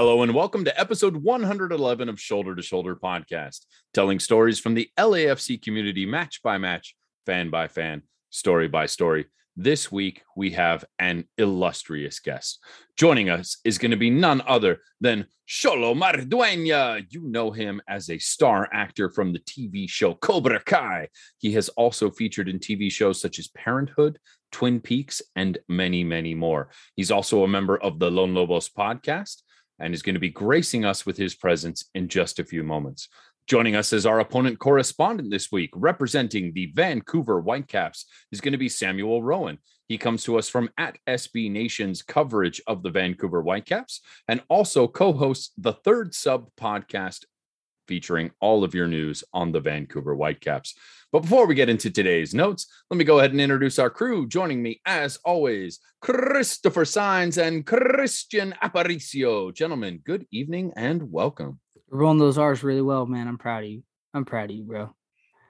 Hello and welcome to episode 111 of Shoulder to Shoulder Podcast, telling stories from the LAFC community match by match, fan by fan, story by story. This week we have an illustrious guest. Joining us is going to be none other than Xolo Maridueña. You know him as a star actor from the TV show Cobra Kai. He has also featured in TV shows such as Parenthood, Twin Peaks, and many, many more. He's also a member of the Lone Lobos podcast and is going to be gracing us with his presence in just a few moments. Joining us as our opponent correspondent this week, representing the Vancouver Whitecaps, is going to be Samuel Rowan. He comes to us from at SB Nation's coverage of the Vancouver Whitecaps and also co hosts the third sub podcast featuring all of your news on the Vancouver Whitecaps. But before we get into today's notes, let me go ahead and introduce our crew. Joining me, as always, Christopher Signs and Christian Aparicio. Gentlemen, good evening and welcome. You're rolling those R's really well, man. I'm proud of you. I'm proud of you, bro.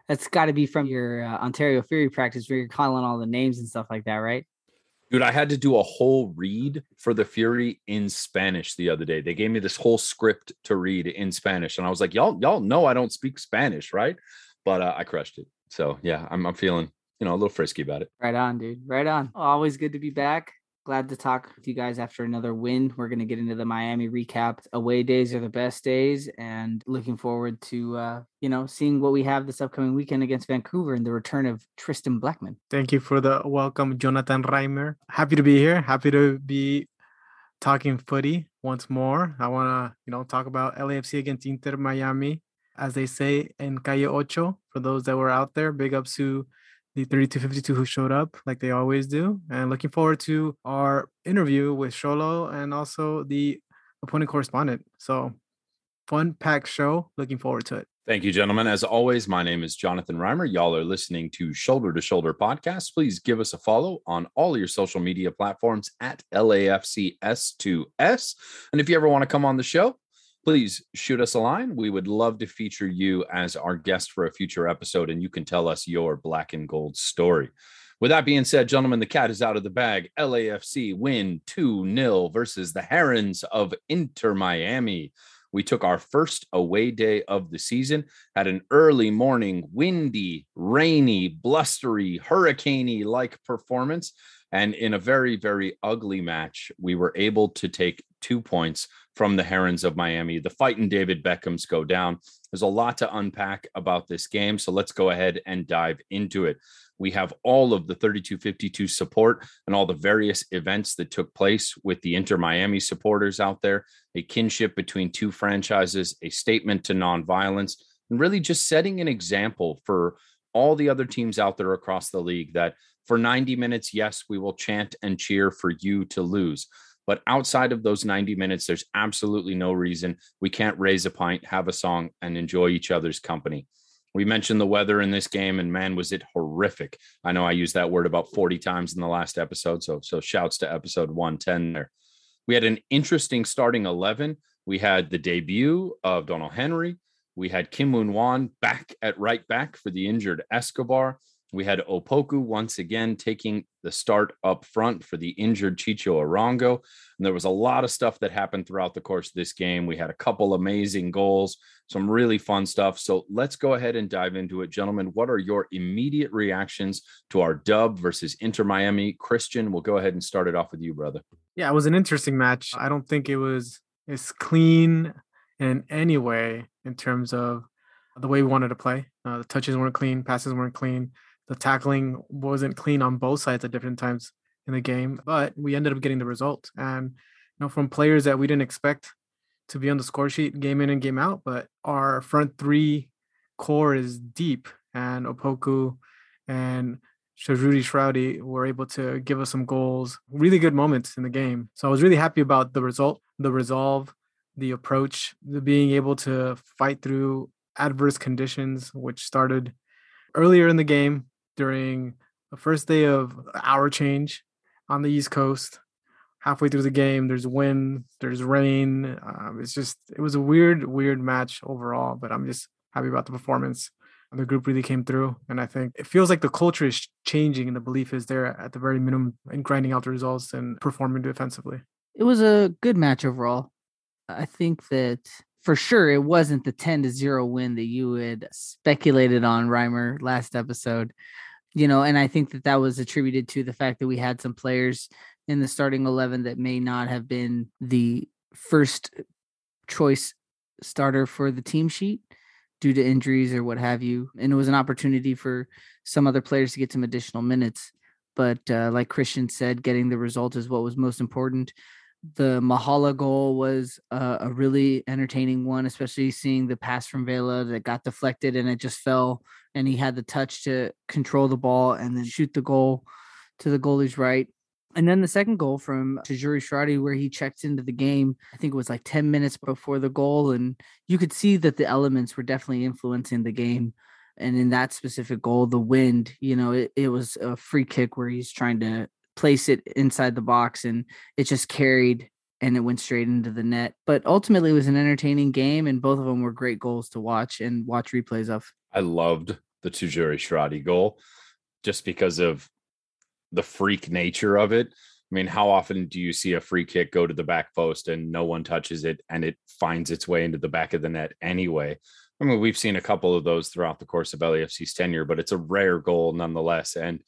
That's got to be from your uh, Ontario Fury practice where you're calling all the names and stuff like that, right? Dude, I had to do a whole read for the Fury in Spanish the other day. They gave me this whole script to read in Spanish, and I was like, "Y'all, y'all know I don't speak Spanish, right?" But uh, I crushed it. So yeah, I'm, I'm feeling, you know, a little frisky about it. Right on, dude. Right on. Always good to be back. Glad to talk with you guys after another win. We're going to get into the Miami recap. Away days are the best days, and looking forward to uh, you know seeing what we have this upcoming weekend against Vancouver and the return of Tristan Blackmon. Thank you for the welcome, Jonathan Reimer. Happy to be here. Happy to be talking footy once more. I want to, you know, talk about LAFC against Inter Miami, as they say in Calle Ocho. For those that were out there, big ups to the 3252 who showed up like they always do. And looking forward to our interview with Xolo and also the opponent correspondent. So fun packed show. Looking forward to it. Thank you, gentlemen. As always, my name is Jonathan Reimer. Y'all are listening to Shoulder to Shoulder podcast. Please give us a follow on all your social media platforms at LAFCS2S. And if you ever want to come on the show, please shoot us a line. We would love to feature you as our guest for a future episode, and you can tell us your black and gold story. With that being said, gentlemen, the cat is out of the bag. LAFC win 2 0 versus the Herons of Inter Miami. We took our first away day of the season, had an early morning, windy, rainy, blustery, hurricaney like performance. And in a very, very ugly match, we were able to take two points from the Herons of Miami. The fight and David Beckham's go down. There's a lot to unpack about this game. So let's go ahead and dive into it. We have all of the 3252 support and all the various events that took place with the Inter Miami supporters out there, a kinship between two franchises, a statement to nonviolence, and really just setting an example for all the other teams out there across the league that for 90 minutes, yes, we will chant and cheer for you to lose. But outside of those 90 minutes, there's absolutely no reason we can't raise a pint, have a song, and enjoy each other's company. We mentioned the weather in this game, and man, was it horrific. I know I used that word about 40 times in the last episode. So, so shouts to episode 110 there. We had an interesting starting 11. We had the debut of Donald Henry. We had Kim Moon Hwan back at right back for the injured Escobar. We had Opoku once again taking the start up front for the injured Chicho Arango. And there was a lot of stuff that happened throughout the course of this game. We had a couple amazing goals, some really fun stuff. So let's go ahead and dive into it. Gentlemen, what are your immediate reactions to our dub versus Inter Miami? Christian, we'll go ahead and start it off with you, brother. Yeah, it was an interesting match. I don't think it was as clean in any way in terms of the way we wanted to play. Uh, the touches weren't clean, passes weren't clean the tackling wasn't clean on both sides at different times in the game, but we ended up getting the result. And you know, from players that we didn't expect to be on the score sheet game in and game out, but our front three core is deep, and Opoku and Tajouri Shradi were able to give us some goals, really good moments in the game. So I was really happy about the result, the resolve, the approach, the being able to fight through adverse conditions, which started earlier in the game during the first day of hour change on the East Coast. Halfway through the game, there's wind, there's rain. Um, it's just, it was a weird, weird match overall, but I'm just happy about the performance the group really came through. And I think it feels like the culture is changing and the belief is there at the very minimum in grinding out the results and performing defensively. It was a good match overall. I think that for sure it wasn't the 10 to 0 win that you had speculated on Reimer last episode. You know, and I think that that was attributed to the fact that we had some players in the starting 11 that may not have been the first choice starter for the team sheet due to injuries or what have you. And it was an opportunity for some other players to get some additional minutes. But uh, like Christian said, getting the result is what was most important. The Mahala goal was uh, a really entertaining one, especially seeing the pass from Vela that got deflected and it just fell. And he had the touch to control the ball and then shoot the goal to the goalie's right. And then the second goal from Tajouri Shradi, where he checked into the game, I think it was like 10 minutes before the goal. And you could see that the elements were definitely influencing the game. And in that specific goal, the wind, you know, it, it was a free kick where he's trying to place it inside the box and it just carried and it went straight into the net. But ultimately, it was an entertaining game, and both of them were great goals to watch and watch replays of. I loved the Tajouri Shradi goal just because of the freak nature of it. I mean, how often do you see a free kick go to the back post and no one touches it and it finds its way into the back of the net anyway? I mean, we've seen a couple of those throughout the course of LAFC's tenure, but it's a rare goal nonetheless. And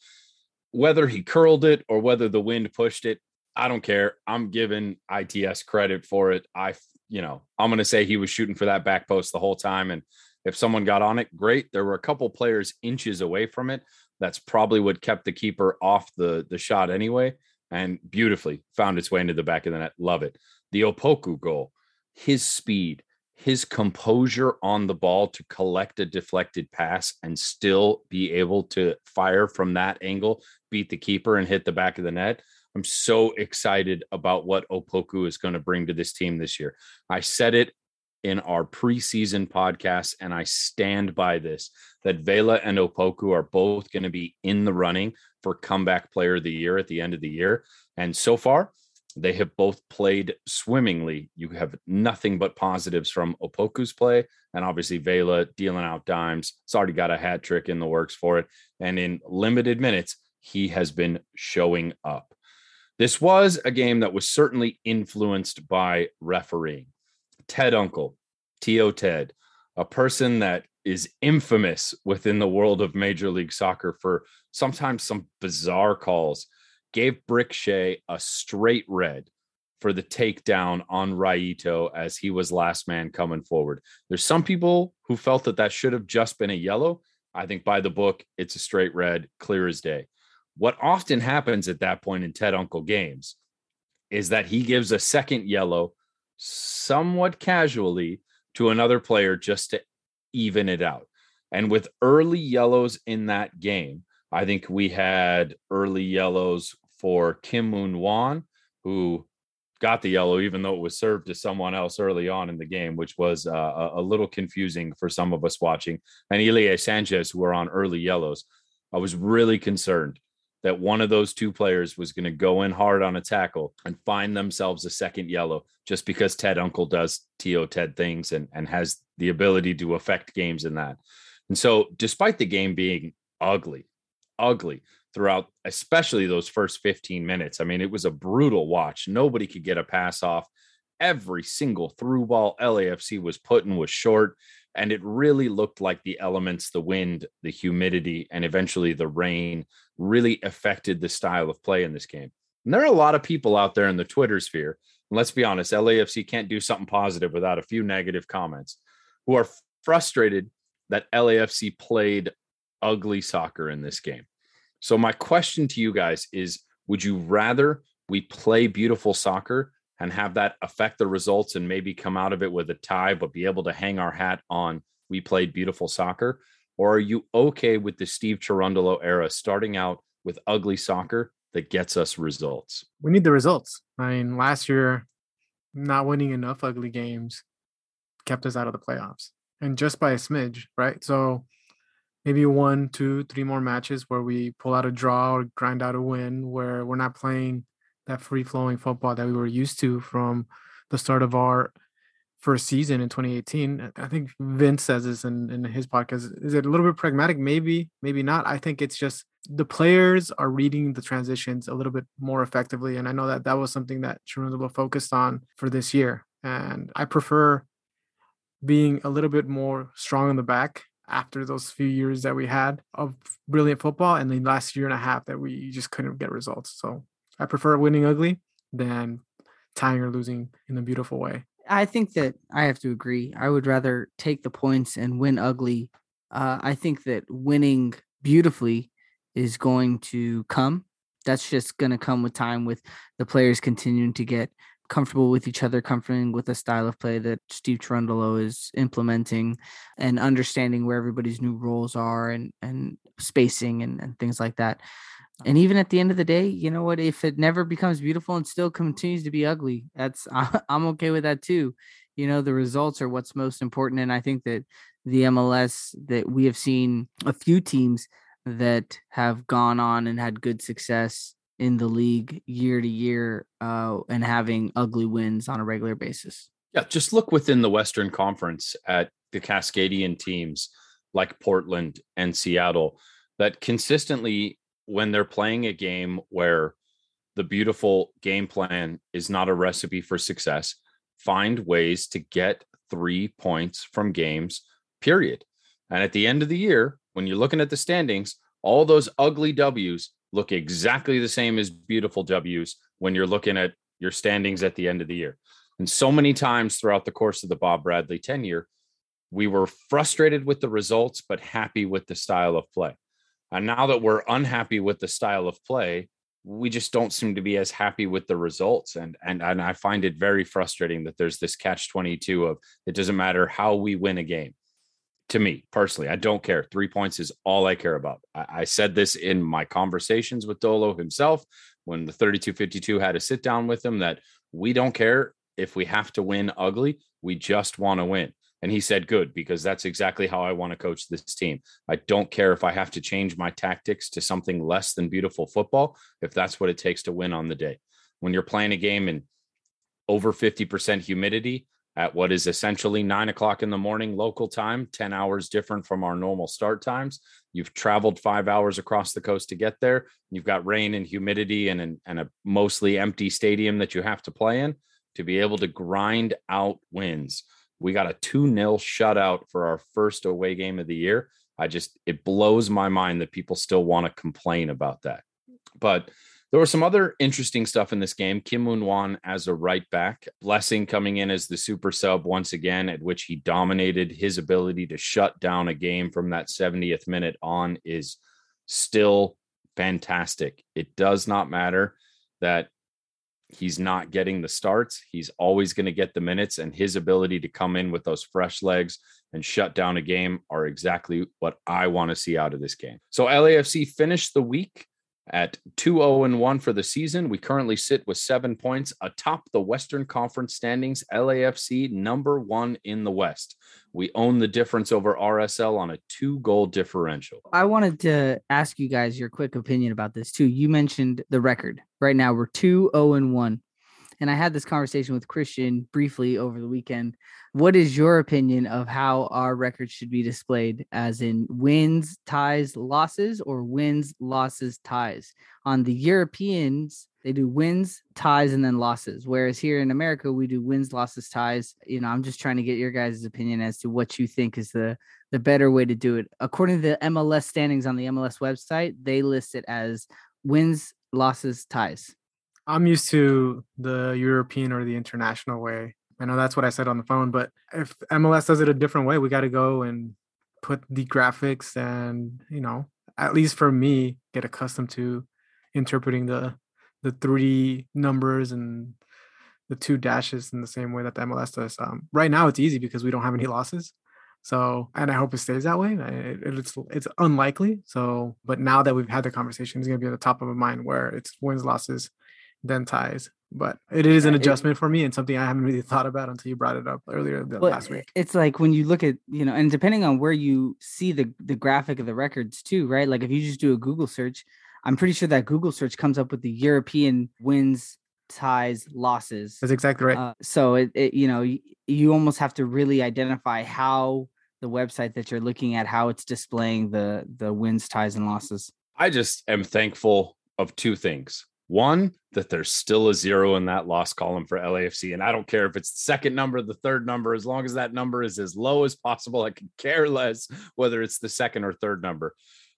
whether he curled it or whether the wind pushed it, I don't care. I'm giving ITS credit for it. I, you know, I'm going to say he was shooting for that back post the whole time. And if someone got on it, great. There were a couple players inches away from it, that's probably what kept the keeper off the the shot anyway, and beautifully found its way into the back of the net. Love it. The Opoku goal, his speed, his composure on the ball to collect a deflected pass and still be able to fire from that angle, beat the keeper and hit the back of the net. I'm so excited about what Opoku is going to bring to this team this year. I said it in our preseason podcast, and I stand by this that Vela and Opoku are both going to be in the running for comeback player of the year at the end of the year. And so far, they have both played swimmingly. You have nothing but positives from Opoku's play, and obviously Vela dealing out dimes. It's already got a hat trick in the works for it. And in limited minutes, he has been showing up. This was a game that was certainly influenced by refereeing. Ted Unkel, T.O. Ted, a person that is infamous within the world of Major League Soccer for sometimes some bizarre calls, gave Brek Shea a straight red for the takedown on Raito as he was last man coming forward. There's some people who felt that that should have just been a yellow. I think by the book, it's a straight red, clear as day. What often happens at that point in Ted Unkel games is that he gives a second yellow somewhat casually to another player just to even it out. And with early yellows in that game, I think we had early yellows for Kim Moon Hwan, who got the yellow, even though it was served to someone else early on in the game, which was uh, a little confusing for some of us watching. And Ilie Sanchez, who were on early yellows. I was really concerned that one of those two players was going to go in hard on a tackle and find themselves a second yellow just because Ted Unkel does TO Ted things and, and has the ability to affect games in that. And so, despite the game being ugly, ugly throughout, especially those first 15 minutes, I mean, it was a brutal watch. Nobody could get a pass off. Every single through ball LAFC was putting was short. And it really looked like the elements, the wind, the humidity, and eventually the rain really affected the style of play in this game. And there are a lot of people out there in the Twitter sphere. And let's be honest, LAFC can't do something positive without a few negative comments who are frustrated that LAFC played ugly soccer in this game. So, my question to you guys is Would you rather we play beautiful soccer and have that affect the results and maybe come out of it with a tie, but be able to hang our hat on we played beautiful soccer? Or are you okay with the Steve Cherundolo era starting out with ugly soccer that gets us results? We need the results. I mean, last year, not winning enough ugly games kept us out of the playoffs and just by a smidge, right? So maybe one, two, three more matches where we pull out a draw or grind out a win where we're not playing that free flowing football that we were used to from the start of our first season in 2018. I think Vince says this in, in his podcast. Is it a little bit pragmatic? Maybe, maybe not. I think it's just the players are reading the transitions a little bit more effectively. And I know that that was something that Cherundolo focused on for this year. And I prefer being a little bit more strong in the back after those few years that we had of brilliant football and the last year and a half that we just couldn't get results. So I prefer winning ugly than tying or losing in a beautiful way. I think that I have to agree. I would rather take the points and win ugly. Uh, I think that winning beautifully is going to come. That's just going to come with time, with the players continuing to get comfortable with each other, comforting with the style of play that Steve Cherundolo is implementing, and understanding where everybody's new roles are and and spacing and, and things like that. And even at the end of the day, you know what? If it never becomes beautiful and still continues to be ugly, that's I'm okay with that too. You know, the results are what's most important, and I think that the MLS that we have seen a few teams that have gone on and had good success in the league year to year uh, and having ugly wins on a regular basis. Yeah, just look within the Western Conference at the Cascadian teams like Portland and Seattle that consistently, when they're playing a game where the beautiful game plan is not a recipe for success, find ways to get three points from games, period. And at the end of the year, when you're looking at the standings, all those ugly W's look exactly the same as beautiful W's when you're looking at your standings at the end of the year. And so many times throughout the course of the Bob Bradley tenure, we were frustrated with the results, but happy with the style of play. And now that we're unhappy with the style of play, we just don't seem to be as happy with the results. And and and I find it very frustrating that there's this catch 22 of it doesn't matter how we win a game to me personally, I don't care. Three points is all I care about. I, I, said this in my conversations with Dolo himself when the 3252 had a sit down with him that we don't care if we have to win ugly. We just want to win. And he said, good, because that's exactly how I want to coach this team. I don't care if I have to change my tactics to something less than beautiful football, if that's what it takes to win on the day. When you're playing a game in over 50% humidity, at what is essentially nine o'clock in the morning local time, 10 hours different from our normal start times. You've traveled five hours across the coast to get there. You've got rain and humidity and, and, and a mostly empty stadium that you have to play in to be able to grind out wins. We got a 2 0 shutout for our first away game of the year. I just, it blows my mind that people still want to complain about that. But there was some other interesting stuff in this game. Kim Moon Hwan as a right back, Blessing coming in as the super sub once again, at which he dominated. His ability to shut down a game from that 70th minute on is still fantastic. It does not matter that he's not getting the starts. He's always going to get the minutes, and his ability to come in with those fresh legs and shut down a game are exactly what I want to see out of this game. So LAFC finished the week at 2 0 1 for the season. We currently sit with seven points atop the Western Conference standings. LAFC number one in the West. We own the difference over RSL on a two goal differential. I wanted to ask you guys your quick opinion about this too. You mentioned the record. Right now, we're 2 0 1. And I had this conversation with Christian briefly over the weekend. What is your opinion of how our record should be displayed, as in wins, ties, losses, or wins, losses, ties? On the Europeans, they do wins, ties, and then losses. Whereas here in America, we do wins, losses, ties. You know, I'm just trying to get your guys' opinion as to what you think is the the better way to do it. According to the MLS standings on the MLS website, they list it as wins, losses, ties. I'm used to the European or the international way. I know that's what I said on the phone, but if MLS does it a different way, we got to go and put the graphics and, you know, at least for me, get accustomed to interpreting the the three numbers and the two dashes in the same way that the MLS does. Um, right now, it's easy because we don't have any losses. So, and I hope it stays that way. It, it's it's unlikely. So, but now that we've had the conversation, it's gonna be at the top of my mind where it's wins, losses, then ties. But it is an adjustment for me and something I haven't really thought about until you brought it up earlier last week. It's like when you look at, you know, and depending on where you see the the graphic of the records too, right? Like if you just do a Google search, I'm pretty sure that Google search comes up with the European wins ties, losses. That's exactly right. Uh, so it, it, you know, you, you almost have to really identify how the website that you're looking at, how it's displaying the the wins, ties, and losses. I just am thankful of two things. One, that there's still a zero in that loss column for LAFC. And I don't care if it's the second number, the third number, as long as that number is as low as possible, I could care less whether it's the second or third number.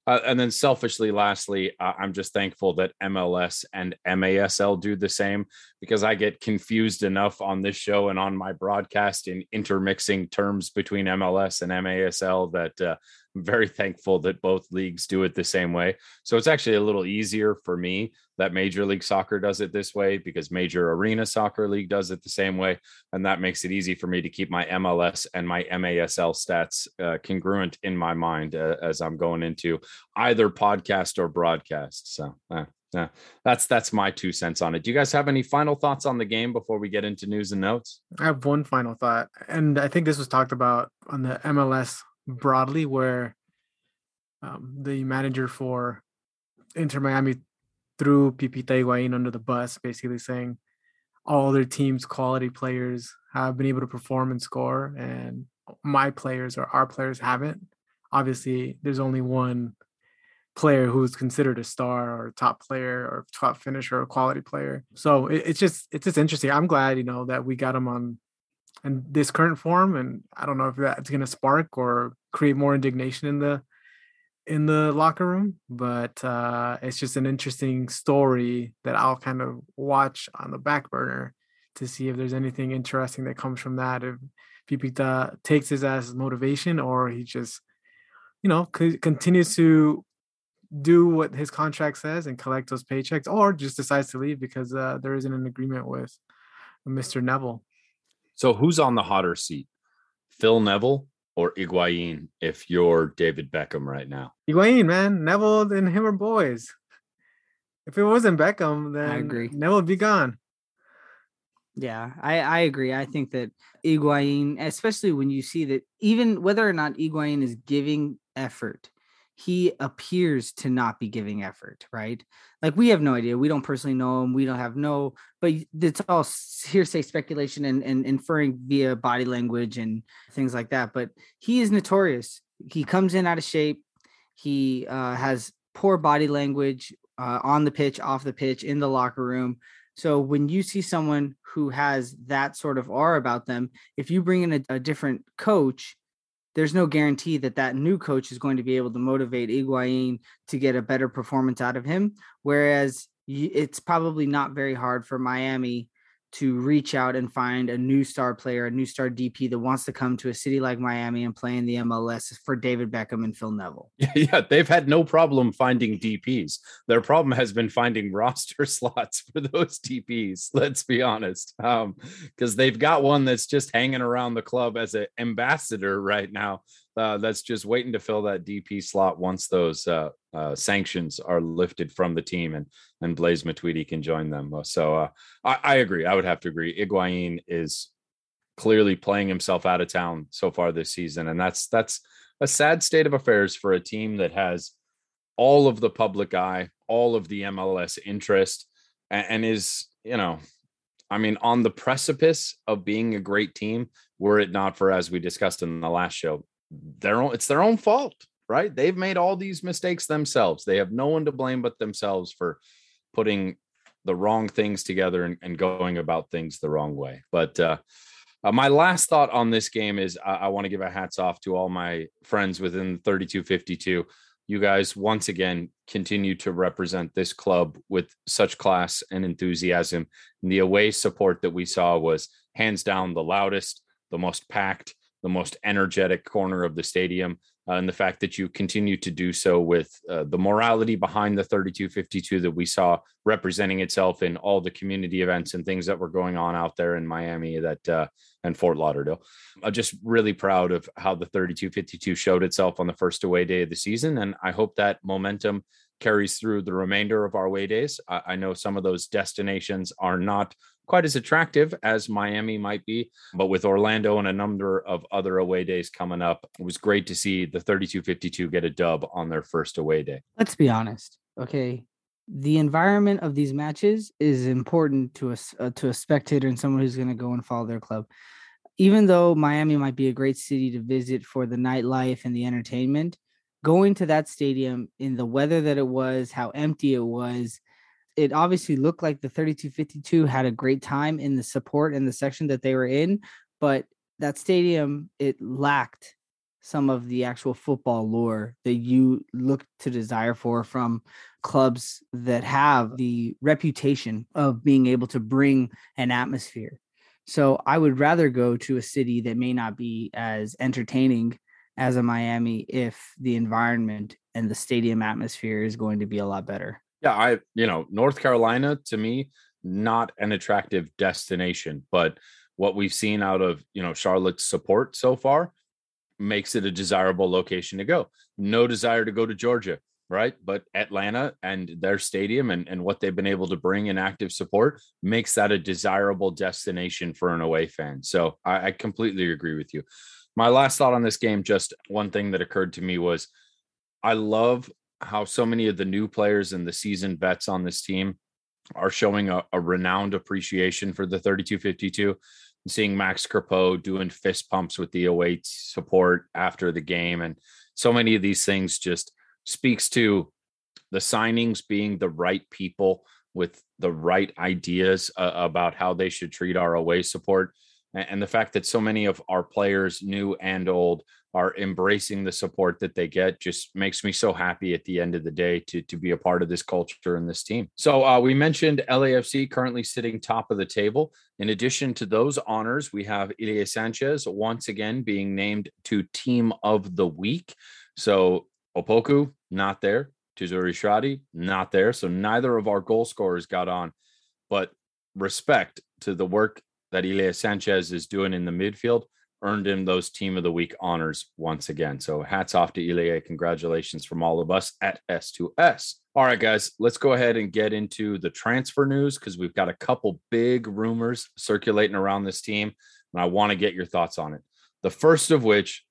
Uh, and then selfishly, lastly, uh, I'm just thankful that MLS and MASL do the same because I get confused enough on this show and on my broadcast in intermixing terms between MLS and MASL that uh, I'm very thankful that both leagues do it the same way. So it's actually a little easier for me that Major League Soccer does it this way because Major Arena Soccer League does it the same way. And that makes it easy for me to keep my MLS and my MASL stats uh, congruent in my mind uh, as I'm going into either podcast or broadcast. So, uh, yeah, that's that's my two cents on it. Do you guys have any final thoughts on the game before we get into news and notes? I have one final thought, and I think this was talked about on the MLS broadly, where um, the manager for Inter Miami threw Pipita Higuain under the bus, basically saying all their team's quality players have been able to perform and score, and my players or our players haven't. Obviously, there's only one player who's considered a star or top player or top finisher or quality player. So it, it's just it's just interesting. I'm glad you know that we got him on in this current form, and I don't know if that's going to spark or create more indignation in the in the locker room, but uh, it's just an interesting story that I'll kind of watch on the back burner to see if there's anything interesting that comes from that. If Pipita takes his as motivation, or he just, you know, c- continues to do what his contract says and collect those paychecks, or just decides to leave because uh, there isn't an agreement with Mr. Neville. So who's on the hotter seat? Phil Neville or Higuain if you're David Beckham right now? Higuain, man. Neville and him are boys. If it wasn't Beckham, then I agree. Neville would be gone. Yeah, I, I agree. I think that Higuain, especially when you see that even whether or not Higuain is giving effort, he appears to not be giving effort, right? Like we have no idea. We don't personally know him. We don't have no, but it's all hearsay speculation and, and inferring via body language and things like that. But he is notorious. He comes in out of shape. He uh, has poor body language uh, on the pitch, off the pitch, in the locker room. So when you see someone who has that sort of aura about them, if you bring in a, a different coach, there's no guarantee that that new coach is going to be able to motivate Higuain to get a better performance out of him. Whereas it's probably not very hard for Miami to reach out and find a new star player, a new star DP that wants to come to a city like Miami and play in the MLS for David Beckham and Phil Neville. Yeah, they've had no problem finding DPs. Their problem has been finding roster slots for those DPs. Let's be honest, because um, they've got one that's just hanging around the club as an ambassador right now. Uh, that's just waiting to fill that DP slot once those uh, uh, sanctions are lifted from the team and and Blaise Matuidi can join them. Uh, so uh, I, I, agree. I would have to agree. Higuain is clearly playing himself out of town so far this season, and that's that's a sad state of affairs for a team that has all of the public eye, all of the MLS interest, and, and is you know I mean, on the precipice of being a great team, were it not for, as we discussed in the last show, their own it's their own fault right? They've made all these mistakes themselves. They have no one to blame but themselves for putting the wrong things together and, and going about things the wrong way. But uh, uh, my last thought on this game is I, I want to give a hats off to all my friends within 3252 you guys once again continue to represent this club with such class and enthusiasm. And the away support that we saw was hands down the loudest the most packed the most energetic corner of the stadium. Uh, and the fact that you continue to do so with uh, the morality behind the 3252 that we saw representing itself in all the community events and things that were going on out there in Miami that uh, and Fort Lauderdale. I'm just really proud of how the 3252 showed itself on the first away day of the season, and I hope that momentum carries through the remainder of our away days. I, I know some of those destinations are not quite as attractive as Miami might be. But with Orlando and a number of other away days coming up, it was great to see the 3252 get a dub on their first away day. Let's be honest. Okay. the environment of these matches is important to a uh, to a spectator and someone who's going to go and follow their club. Even though Miami might be a great city to visit for the nightlife and the entertainment, going to that stadium in the weather that it was, how empty it was, it obviously looked like the 3252 had a great time in the support in the section that they were in, but that stadium it lacked some of the actual football lore that you look to desire for from clubs that have the reputation of being able to bring an atmosphere. So I would rather go to a city that may not be as entertaining as a Miami if the environment and the stadium atmosphere is going to be a lot better. Yeah, I you know, North Carolina to me not an attractive destination, but what we've seen out of, you know, Charlotte's support so far makes it a desirable location to go. No desire to go to Georgia, right? But Atlanta and their stadium and, and what they've been able to bring in active support makes that a desirable destination for an away fan. So I, I completely agree with you. My last thought on this game, just one thing that occurred to me was I love how so many of the new players and the seasoned vets on this team are showing a, a renowned appreciation for the 3252 seeing Max Crepeau doing fist pumps with the 08 support after the game. And so many of these things just speaks to the signings being the right people with the right ideas uh, about how they should treat our away support. And the fact that so many of our players, new and old, are embracing the support that they get just makes me so happy at the end of the day to, to be a part of this culture and this team. So uh, we mentioned LAFC currently sitting top of the table. In addition to those honors, we have Ilie Sanchez once again being named to Team of the Week. So Opoku, not there. Tajouri Shradi, not there. So neither of our goal scorers got on. But respect to the work that Ilie Sanchez is doing in the midfield earned him those team of the week honors once again. So hats off to Ilie. Congratulations from all of us at S2S. All right, guys, let's go ahead and get into the transfer news because we've got a couple big rumors circulating around this team, and I want to get your thoughts on it. The first of which,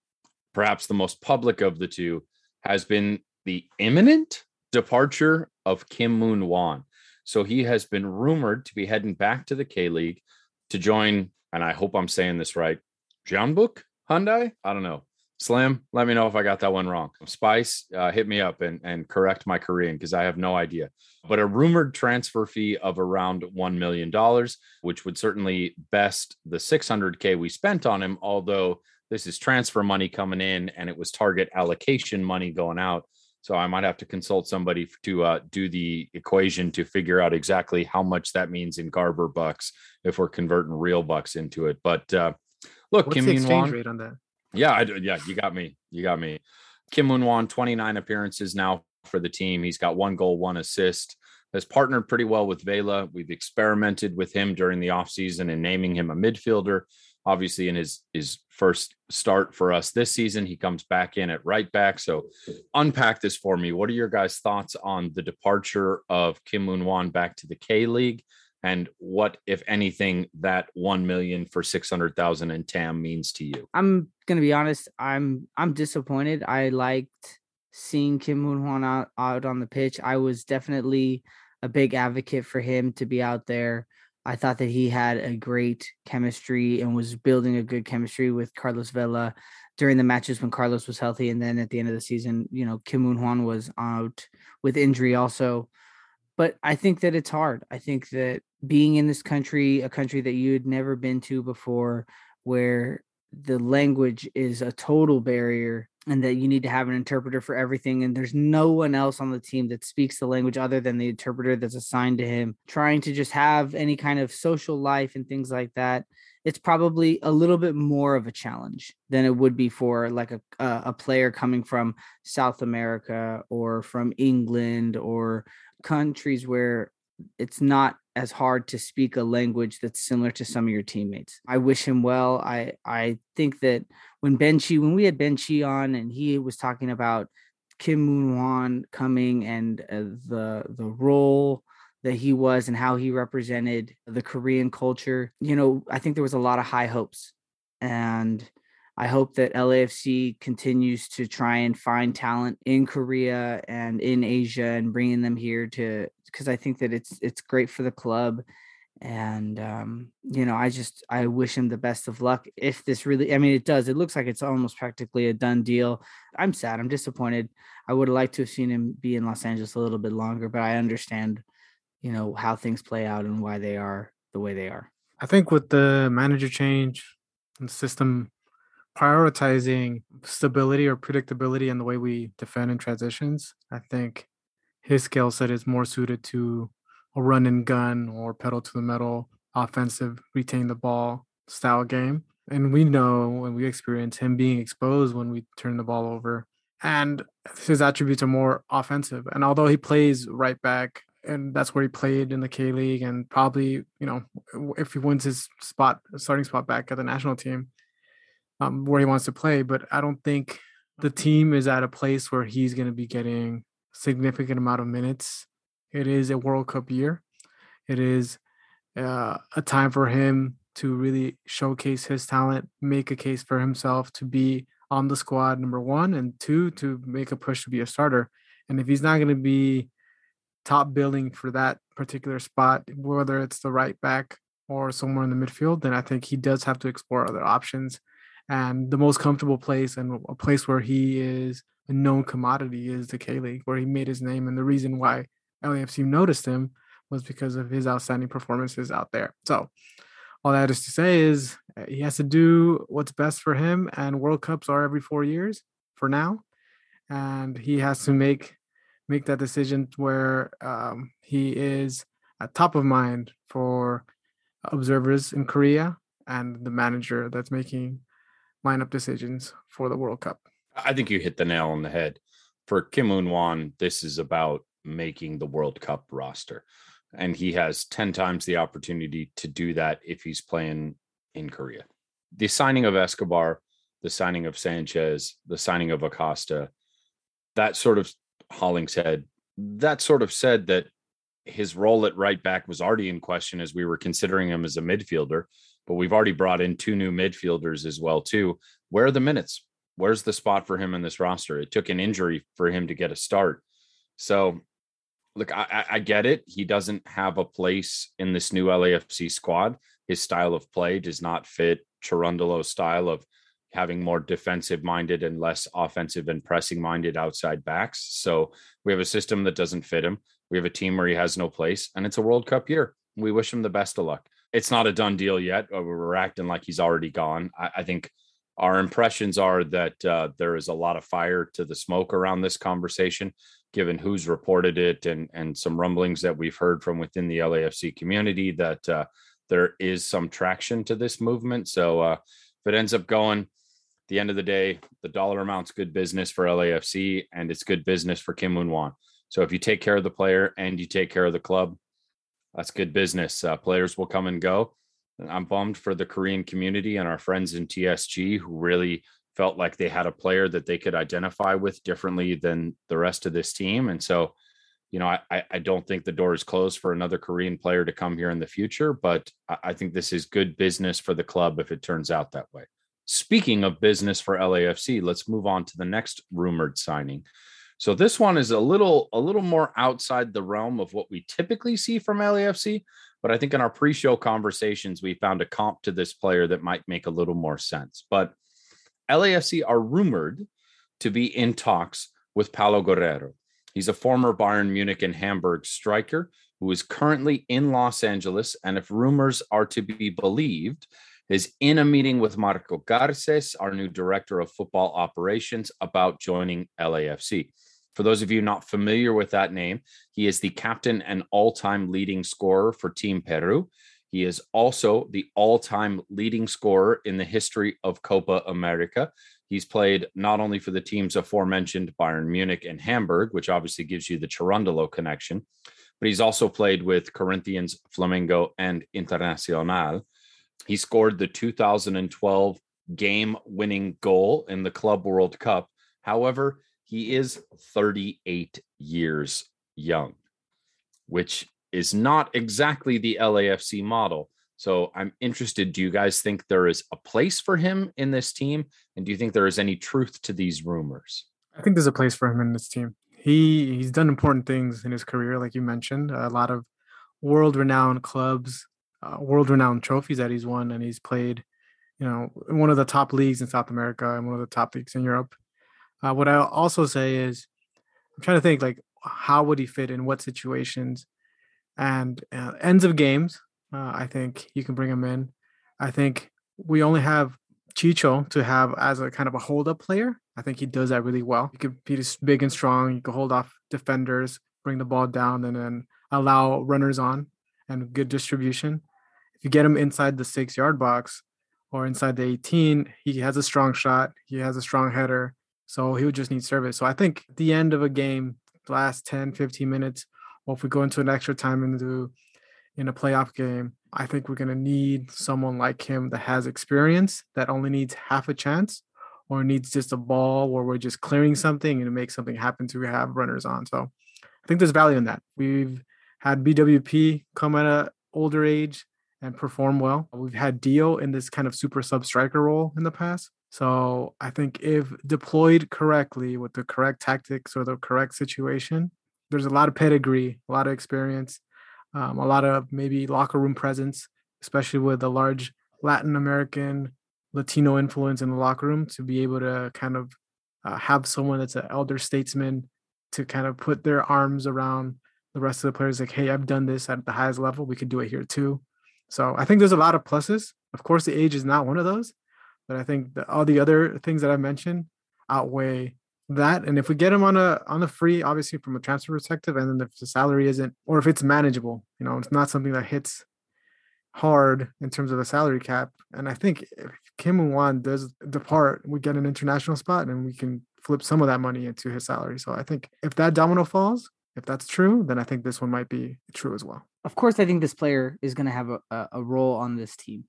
perhaps the most public of the two, has been the imminent departure of Kim Moon Hwan. So he has been rumored to be heading back to the K League to join, and I hope I'm saying this right, Jeonbuk Hyundai. I don't know. Slim, let me know if I got that one wrong. Spice, uh, hit me up and, and correct my Korean because I have no idea. But a rumored transfer fee of around $1 million, which would certainly best the 600K we spent on him, although this is transfer money coming in and it was target allocation money going out. So I might have to consult somebody to uh, do the equation to figure out exactly how much that means in Garber bucks if we're converting real bucks into it. But uh, Look, What's Kim the exchange Won, rate on that? Yeah, I, yeah, you got me. You got me. Kim Moon Hwan, 29 appearances now for the team. He's got one goal, one assist. Has partnered pretty well with Vela. We've experimented with him during the offseason and naming him a midfielder. Obviously, in his his first start for us this season, he comes back in at right back. So, unpack this for me. What are your guys' thoughts on the departure of Kim Moon back to the K League? And what if anything that 1 million for 600,000 in TAM means to you. I'm to be honest, I'm I'm disappointed. I liked seeing Kim Moon Hwan out, out on the pitch. I was definitely a big advocate for him to be out there. I thought that he had a great chemistry and was building a good chemistry with Carlos Vela during the matches when Carlos was healthy. And then at the end of the season, you know, Kim Moon Hwan was out with injury also. But I think that it's hard. I think that being in this country, a country that you had never been to before, where the language is a total barrier and that you need to have an interpreter for everything and there's no one else on the team that speaks the language other than the interpreter that's assigned to him trying to just have any kind of social life and things like that it's probably a little bit more of a challenge than it would be for like a a player coming from South America or from England or countries where it's not as hard to speak a language that's similar to some of your teammates. I wish him well. I I think that when Ben Chi, when we had Ben Chi on and he was talking about Kim Moon Hwan coming and uh, the the role that he was and how he represented the Korean culture, you know, I think there was a lot of high hopes. And I hope that LAFC continues to try and find talent in Korea and in Asia and bringing them here to because I think that it's it's great for the club. And um, you know i just i wish him the best of luck if this really i mean it does it looks like it's almost practically a done deal. I'm sad i'm disappointed. I would have liked to have seen him be in los angeles a little bit longer but i understand you know how things play out and why they are the way they are. I think with the manager change and system prioritizing stability or predictability in the way we defend in transitions i think his skill set is more suited to a run and gun or pedal to the metal offensive retain the ball style game. And we know when we experience him being exposed when we turn the ball over and his attributes are more offensive. And although he plays right back and that's where he played in the K League and probably you know if he wins his spot starting spot back at the national team um, where he wants to play but I don't think the team is at a place where he's going to be getting significant amount of minutes it is a World Cup year. It is uh, a time for him to really showcase his talent, make a case for himself to be on the squad, number one, and two, to make a push to be a starter. And if he's not going to be top billing for that particular spot, whether it's the right back or somewhere in the midfield, then I think he does have to explore other options. And the most comfortable place and a place where he is a known commodity is the K League, where he made his name. And the reason why LAFC noticed him was because of his outstanding performances out there. So, all that is to say is uh, he has to do what's best for him, and World Cups are every four years for now, and he has to make make that decision where um, he is at top of mind for observers in Korea and the manager that's making lineup decisions for the World Cup. I think you hit the nail on the head. For Kim Un Wan, this is about making the World Cup roster. And he has 10 times the opportunity to do that if he's playing in Korea. The signing of Escobar, the signing of Sanchez, the signing of Acosta, that sort of Hollingshead, that sort of said that his role at right back was already in question as we were considering him as a midfielder. But we've already brought in two new midfielders as well, too. Where are the minutes? Where's the spot for him in this roster? It took an injury for him to get a start. So look, I, I get it. He doesn't have a place in this new LAFC squad. His style of play does not fit Cherundolo's style of having more defensive minded and less offensive and pressing minded outside backs. So we have a system that doesn't fit him. We have a team where he has no place, and it's a World Cup year. We wish him the best of luck. It's not a done deal yet. We're acting like he's already gone. I, I think our impressions are that uh, there is a lot of fire to the smoke around this conversation given who's reported it and and some rumblings that we've heard from within the LAFC community that uh, there is some traction to this movement. So uh, if it ends up going, the end of the day, the dollar amount's good business for LAFC and it's good business for Kim Moon Hwan. So if you take care of the player and you take care of the club, that's good business. Uh, players will come and go. I'm bummed for the Korean community and our friends in TSG who really felt like they had a player that they could identify with differently than the rest of this team. And so, you know, I, I don't think the door is closed for another Korean player to come here in the future, but I think this is good business for the club if it turns out that way. Speaking of business for LAFC, let's move on to the next rumored signing. So this one is a little a little more outside the realm of what we typically see from LAFC, but I think in our pre-show conversations we found a comp to this player that might make a little more sense. But LAFC are rumored to be in talks with Paolo Guerrero. He's a former Bayern Munich and Hamburg striker who is currently in Los Angeles. And if rumors are to be believed, is in a meeting with Marco Garces, our new director of football operations, about joining LAFC. For those of you not familiar with that name, he is the captain and all time leading scorer for Team Peru. He is also the all time leading scorer in the history of Copa America. He's played not only for the teams aforementioned Bayern Munich and Hamburg, which obviously gives you the Cherundolo connection, but he's also played with Corinthians, Flamengo, and Internacional. He scored the 2012 game winning goal in the Club World Cup. However, he is 38 years young, which is not exactly the LAFC model. So I'm interested. Do you guys think there is a place for him in this team? And do you think there is any truth to these rumors? I think there's a place for him in this team. he he's done important things in his career, like you mentioned. A lot of world-renowned clubs, uh, world-renowned trophies that he's won, and he's played, you know, in one of the top leagues in South America and one of the top leagues in Europe. Uh, what I also say is, I'm trying to think like how would he fit in what situations, and uh, ends of games. Uh, I think you can bring him in. I think we only have Chicho to have as a kind of a hold up player. I think he does that really well. He could be big and strong. He could hold off defenders, bring the ball down, and then allow runners on and good distribution. If you get him inside the six yard box or inside the 18, he has a strong shot. He has a strong header. So he would just need service. So I think at the end of a game, last 10, 15 minutes, or if we go into an extra time into in a playoff game, I think we're going to need someone like him that has experience that only needs half a chance or needs just a ball where we're just clearing something and make something happen to have runners on. So I think there's value in that. We've had BWP come at an older age and perform well. We've had Dio in this kind of super sub striker role in the past. So I think if deployed correctly with the correct tactics or the correct situation, there's a lot of pedigree, a lot of experience, um, a lot of maybe locker room presence, especially with a large Latin American, Latino influence in the locker room to be able to kind of uh, have someone that's an elder statesman to kind of put their arms around the rest of the players like hey i've done this at the highest level. We could do it here too. So i think there's a lot of pluses. Of course the age is not one of those but i think the, all the other things that i mentioned outweigh that. And if we get him on a on a free obviously from a transfer perspective and then if the salary isn't or if it's manageable you know it's not something that hits hard in terms of a salary cap. And i think if kim Wan does depart we get an international spot and we can flip some of that money into his salary. So i think if that domino falls if that's true then i think this one might be true as well. Of course i think this player is going to have a, a role on this team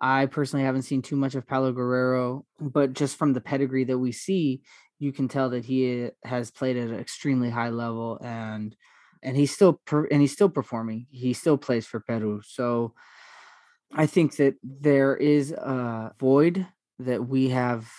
I personally haven't seen too much of Paolo Guerrero, but just from the pedigree that we see, you can tell that he has played at an extremely high level and and he's still per, and he's still performing. He still plays for Peru. So I think that there is a void that we have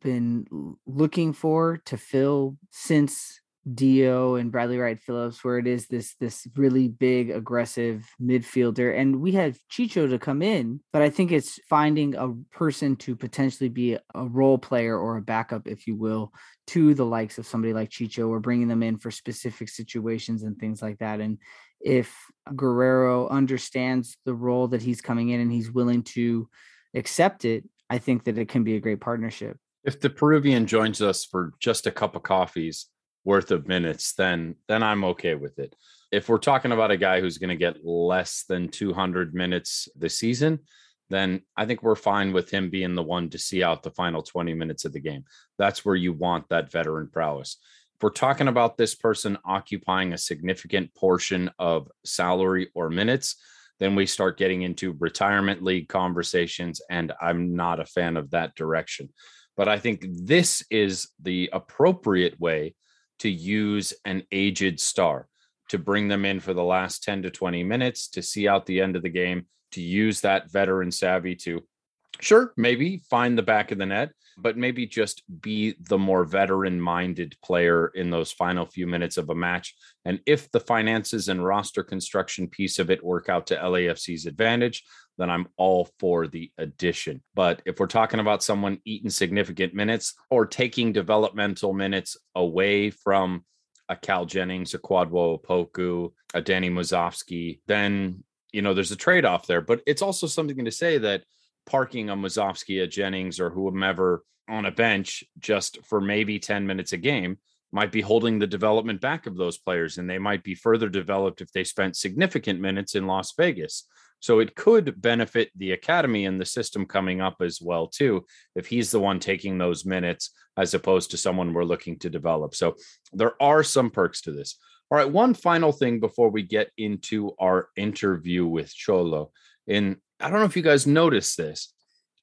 been looking for to fill since Dio and Bradley Wright Phillips, where it is this this really big aggressive midfielder, and we had Chicho to come in, but I think it's finding a person to potentially be a role player or a backup, if you will, to the likes of somebody like Chicho, or bringing them in for specific situations and things like that. And if Guerrero understands the role that he's coming in and he's willing to accept it, I think that it can be a great partnership. If the Peruvian joins us for just a cup of coffees worth of minutes, then then I'm okay with it. If we're talking about a guy who's going to get less than 200 minutes this season, then I think we're fine with him being the one to see out the final 20 minutes of the game. That's where you want that veteran prowess. If we're talking about this person occupying a significant portion of salary or minutes, then we start getting into retirement league conversations. And I'm not a fan of that direction. But I think this is the appropriate way to use an aged star to bring them in for the last 10 to 20 minutes to see out the end of the game, to use that veteran savvy to, sure, maybe find the back of the net, but maybe just be the more veteran minded player in those final few minutes of a match. And if the finances and roster construction piece of it work out to LAFC's advantage, then I'm all for the addition. But if we're talking about someone eating significant minutes or taking developmental minutes away from a Cal Jennings, a Kwadwo Opoku, a Danny Musovski, then you know there's a trade-off there. But it's also something to say that parking a Musovski, a Jennings, or whomever on a bench just for maybe 10 minutes a game might be holding the development back of those players and they might be further developed if they spent significant minutes in Las Vegas. So it could benefit the academy and the system coming up as well too if he's the one taking those minutes as opposed to someone we're looking to develop. So there are some perks to this. All right, one final thing before we get into our interview with Xolo. In I don't know if you guys noticed this,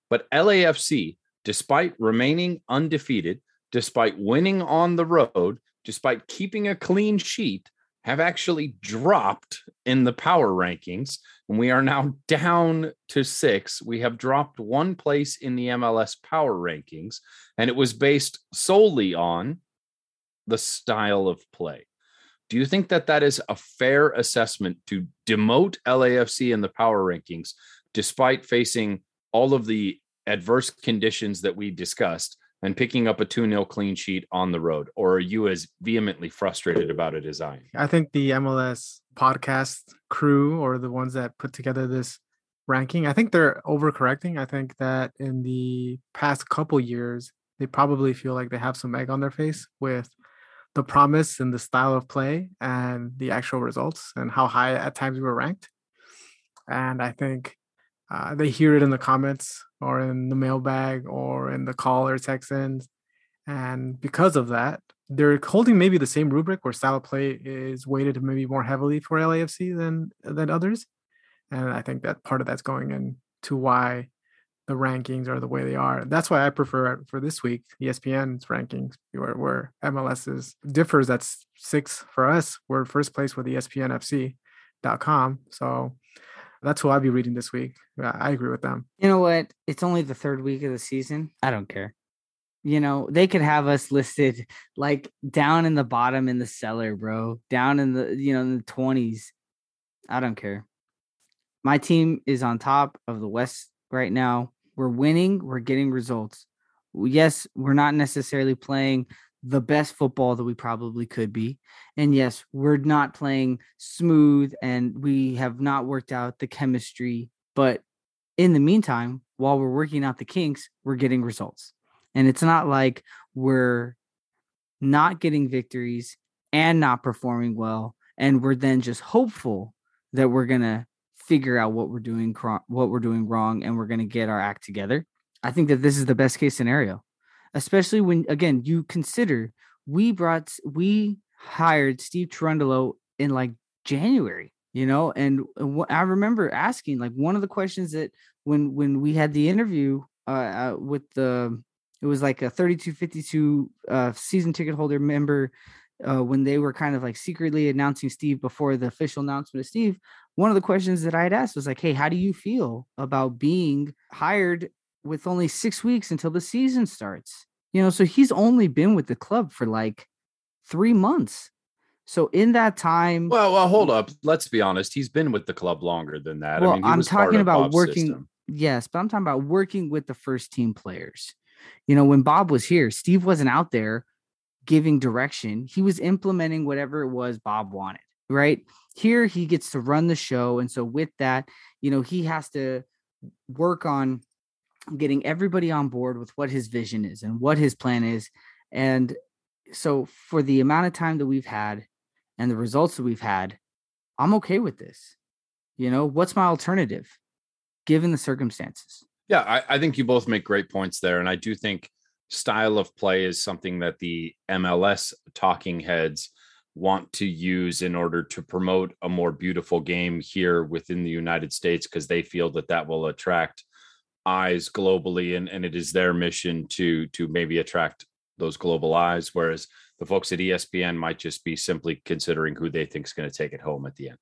but LAFC, despite remaining undefeated, despite winning on the road, despite keeping a clean sheet, have actually dropped in the power rankings. And we are now down to six. We have dropped one place in the MLS power rankings. And it was based solely on the style of play. Do you think that that is a fair assessment to demote LAFC in the power rankings, despite facing all of the adverse conditions that we discussed and picking up a 2 0 clean sheet on the road? Or are you as vehemently frustrated about it as I am? I think the MLS podcast crew or the ones that put together this ranking, I think they're overcorrecting. I think that in the past couple years, they probably feel like they have some egg on their face with the promise and the style of play and the actual results and how high at times we were ranked. And I think uh, they hear it in the comments or in the mailbag or in the call or text ins. And because of that, they're holding maybe the same rubric where style of play is weighted maybe more heavily for LAFC than than others. And I think that part of that's going into why the rankings are the way they are. That's why I prefer for this week ESPN's rankings, where, where MLS differs. That's six for us. We're first place with ESPNFC.com. So that's who I'll be reading this week. I agree with them. You know what? It's only the third week of the season. I don't care. You know, they could have us listed like down in the bottom in the cellar, bro. Down in the, you know, in the 20s. I don't care. My team is on top of the West right now. We're winning, we're getting results. Yes, we're not necessarily playing the best football that we probably could be. And yes, we're not playing smooth and we have not worked out the chemistry. But in the meantime, while we're working out the kinks, we're getting results. And it's not like we're not getting victories and not performing well. And we're then just hopeful that we're going to figure out what we're doing what we're doing wrong and we're going to get our act together i think that this is the best case scenario especially when again you consider we brought we hired steve Cherundolo in like january you know and i remember asking like one of the questions that when when we had the interview uh, uh with the it was like a 3252 uh season ticket holder member uh, when they were kind of like secretly announcing Steve before the official announcement of Steve, one of the questions that I had asked was like, "Hey, how do you feel about being hired with only six weeks until the season starts?" You know, so he's only been with the club for like three months. So in that time, well, well, hold up. Let's be honest. He's been with the club longer than that. Well, I mean, I'm talking about working. System. Yes, but I'm talking about working with the first team players. You know, when Bob was here, Steve wasn't out there giving direction. He was implementing whatever it was Bob wanted, right? Here he gets to run the show. And so with that, you know, he has to work on getting everybody on board with what his vision is and what his plan is. And so for the amount of time that we've had and the results that we've had, I'm okay with this. You know, what's my alternative given the circumstances? Yeah, I, I think you both make great points there. And I do think style of play is something that the MLS talking heads want to use in order to promote a more beautiful game here within the United States because they feel that that will attract eyes globally and, and it is their mission to to maybe attract those global eyes whereas the folks at espn might just be simply considering who they think is going to take it home at the end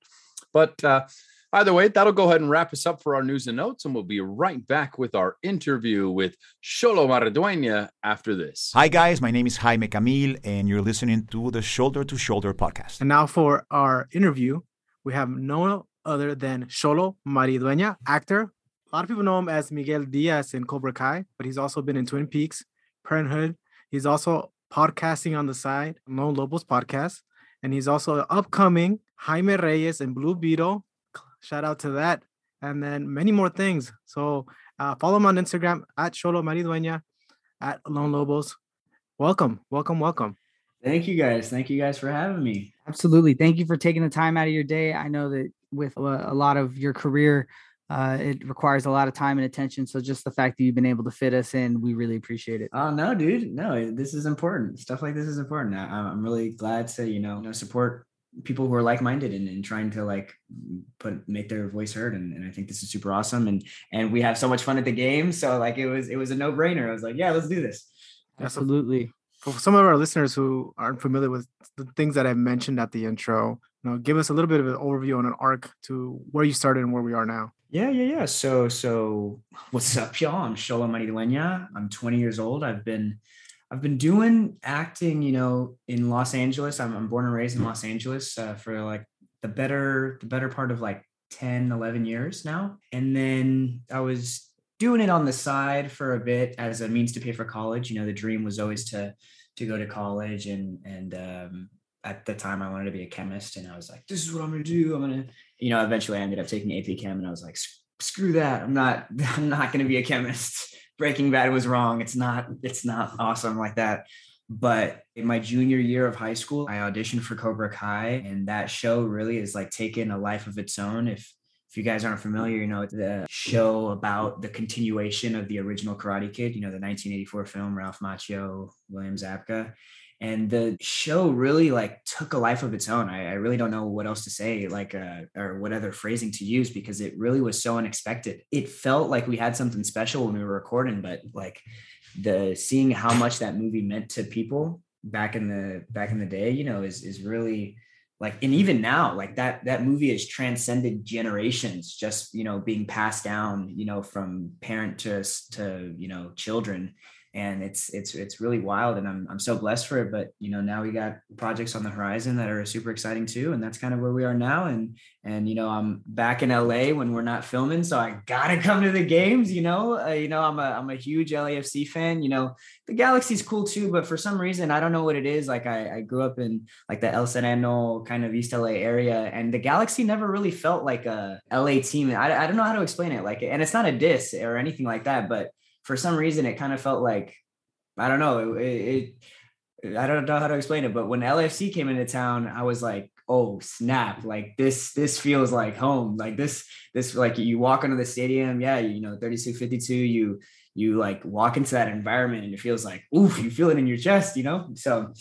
but uh, Either way, that'll go ahead and wrap us up for our news and notes, and we'll be right back with our interview with Xolo Maridueña after this. Hi, guys. My name is Jaime Camil, and you're listening to the Shoulder to Shoulder podcast. And now for our interview, we have no other than Xolo Maridueña, actor. A lot of people know him as Miguel Diaz in Cobra Kai, but he's also been in Twin Peaks, Parenthood. He's also podcasting on the side, Lone Lobos podcast. And he's also upcoming Jaime Reyes and Blue Beetle Shout out to that. And then many more things. So uh, follow him on Instagram at Xolo Maridueña at Lone Lobos. Welcome, welcome, welcome. Thank you guys. Thank you guys for having me. Absolutely. Thank you for taking the time out of your day. I know that with a lot of your career, uh, it requires a lot of time and attention. So just the fact that you've been able to fit us in, we really appreciate it. Oh no, dude, no, this is important. Stuff like this is important. I, am really glad to you know, you know support people who are like-minded and, and trying to like put make their voice heard and, and i think this is super awesome and and we have so much fun at the game so like it was it was a no-brainer i was like yeah let's do this absolutely for some of our listeners who aren't familiar with the things that i mentioned at the intro you know give us a little bit of an overview on an arc to where you started and where we are now yeah yeah yeah so so what's up y'all i'm Xolo Maridueña i'm 20 years old i've been I've been doing acting, you know, in Los Angeles. I'm, I'm born and raised in Los Angeles uh, for like the better the better part of like 10, 11 years now. And then I was doing it on the side for a bit as a means to pay for college. You know, the dream was always to to go to college and and um, at the time I wanted to be a chemist and I was like, this is what I'm gonna do. I'm gonna, you know, eventually I ended up taking AP Chem and I was like, screw that. I'm not, I'm not gonna be a chemist. Breaking Bad was wrong. It's not, it's not awesome like that. But in my junior year of high school, I auditioned for Cobra Kai, and that show really is like taking a life of its own. If if you guys aren't familiar, you know, the show about the continuation of the original Karate Kid, you know, the 1984 film, Ralph Macchio, William Zabka and the show really like took a life of its own. I, I really don't know what else to say, like, uh, or what other phrasing to use because it really was so unexpected. It felt like we had something special when we were recording, but like the seeing how much that movie meant to people back in the back in the day, you know, is is really like and even now like that that movie has transcended generations just you know being passed down you know from parent to to you know children and it's it's it's really wild and I'm I'm so blessed for it but you know now we got projects on the horizon that are super exciting too and that's kind of where we are now and and you know I'm back in LA when we're not filming so I got to come to the games you know? Uh, you know I'm a I'm a huge LAFC fan you know? The Galaxy's cool too but for some reason I don't know what it is like I I grew up in like the El Sereno kind of East LA area and the Galaxy never really felt like a LA team I I don't know how to explain it like and it's not a diss or anything like that but for some reason it kind of felt like I don't know it, it, I don't know how to explain it but when LFC came into town I was like oh snap like this this feels like home like this this like you walk into the stadium yeah you know 3652 you you like walk into that environment and it feels like oof you feel it in your chest you know so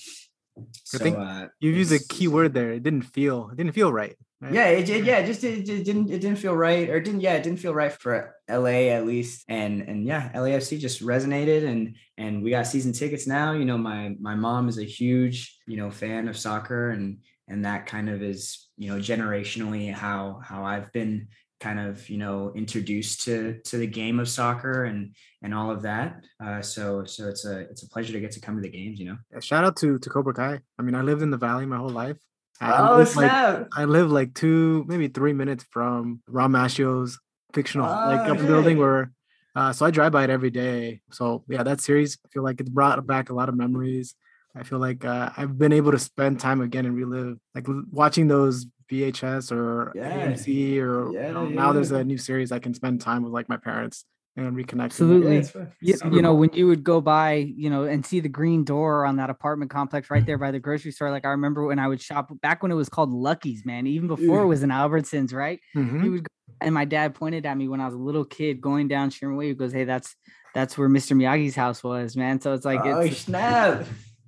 I think uh, you used a key word there. It didn't feel. It didn't feel right. Right? Yeah, it, it yeah, it just it, it, didn't it didn't feel right, or didn't yeah, it didn't feel right for LA at least. And and yeah, LAFC just resonated, and and we got season tickets now. You know, my my mom is a huge you know fan of soccer, and and that kind of is you know generationally how how I've been kind of you know introduced to to the game of soccer and and all of that uh, so so it's a it's a pleasure to get to come to the games you know yeah, shout out to to cobra kai i mean i lived in the valley my whole life I oh snap. Like, i live like two maybe three minutes from Ralph Macchio's fictional oh, like up building where uh, so i drive by it every day. So yeah that series i feel like it brought back a lot of memories. I feel like uh, I've been able to spend time again and relive, like watching those VHS or yeah. AMC or yeah, you know, now there's a new series I can spend time with like my parents and reconnect. Absolutely. You, you, know, when you would go by, you know, and see the green door on that apartment complex right there by the grocery store. Like I remember when I would shop back when it was called Lucky's, man, even before it was in Albertsons, right? Mm-hmm. would go, and my dad pointed at me when I was a little kid going down Sherman Way. He goes, Hey, that's that's where Mr. Miyagi's house was, man. So it's like oh, it's snap.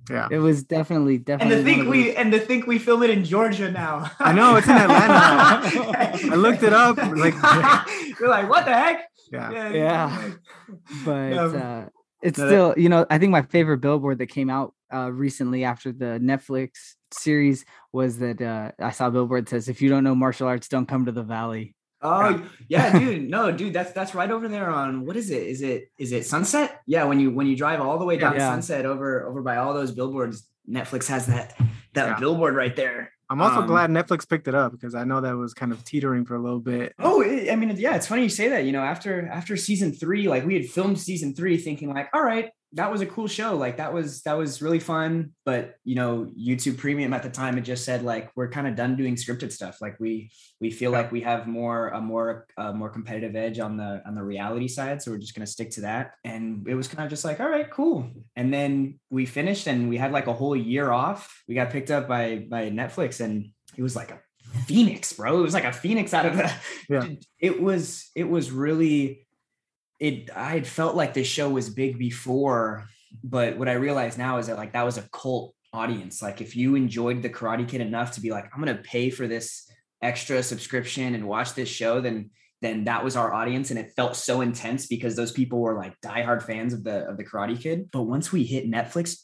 Yeah, it was definitely definitely. And to think we and to think we film it in Georgia now. I know it's in Atlanta. I looked it up. Like you're like, what the heck? Yeah, yeah. yeah. But uh, it's still, you know, I think my favorite billboard that came out uh, recently after the Netflix series was that uh, I saw a billboard that says, "If you don't know martial arts, don't come to the Valley." Oh yeah, dude. No, dude, that's that's right over there on what is it? Is it is it Sunset? Yeah, when you when you drive all the way down yeah. Sunset over over by all those billboards, Netflix has that that yeah. billboard right there. I'm also um, glad Netflix picked it up because I know that was kind of teetering for a little bit. Oh, I mean, yeah, it's funny you say that. You know, after after season three, like we had filmed season three, thinking like, all right, that was a cool show. Like that was that was really fun. But you know, YouTube Premium at the time it just said like we're kind of done doing scripted stuff. Like we we feel like we have more a more a more competitive edge on the on the reality side. So we're just gonna stick to that. And it was kind of just like, all right, cool. And then we finished and we had like a whole year off. We got picked up by by Netflix and it was like a phoenix, bro. It was like a phoenix out of the yeah. it was it was really it I had felt like this show was big before, but what I realize now is that like that was a cult audience. Like if you enjoyed the Karate Kid enough to be like, I'm gonna pay for this extra subscription and watch this show, then then that was our audience and it felt so intense because those people were like diehard fans of the of the Karate Kid. But once we hit Netflix,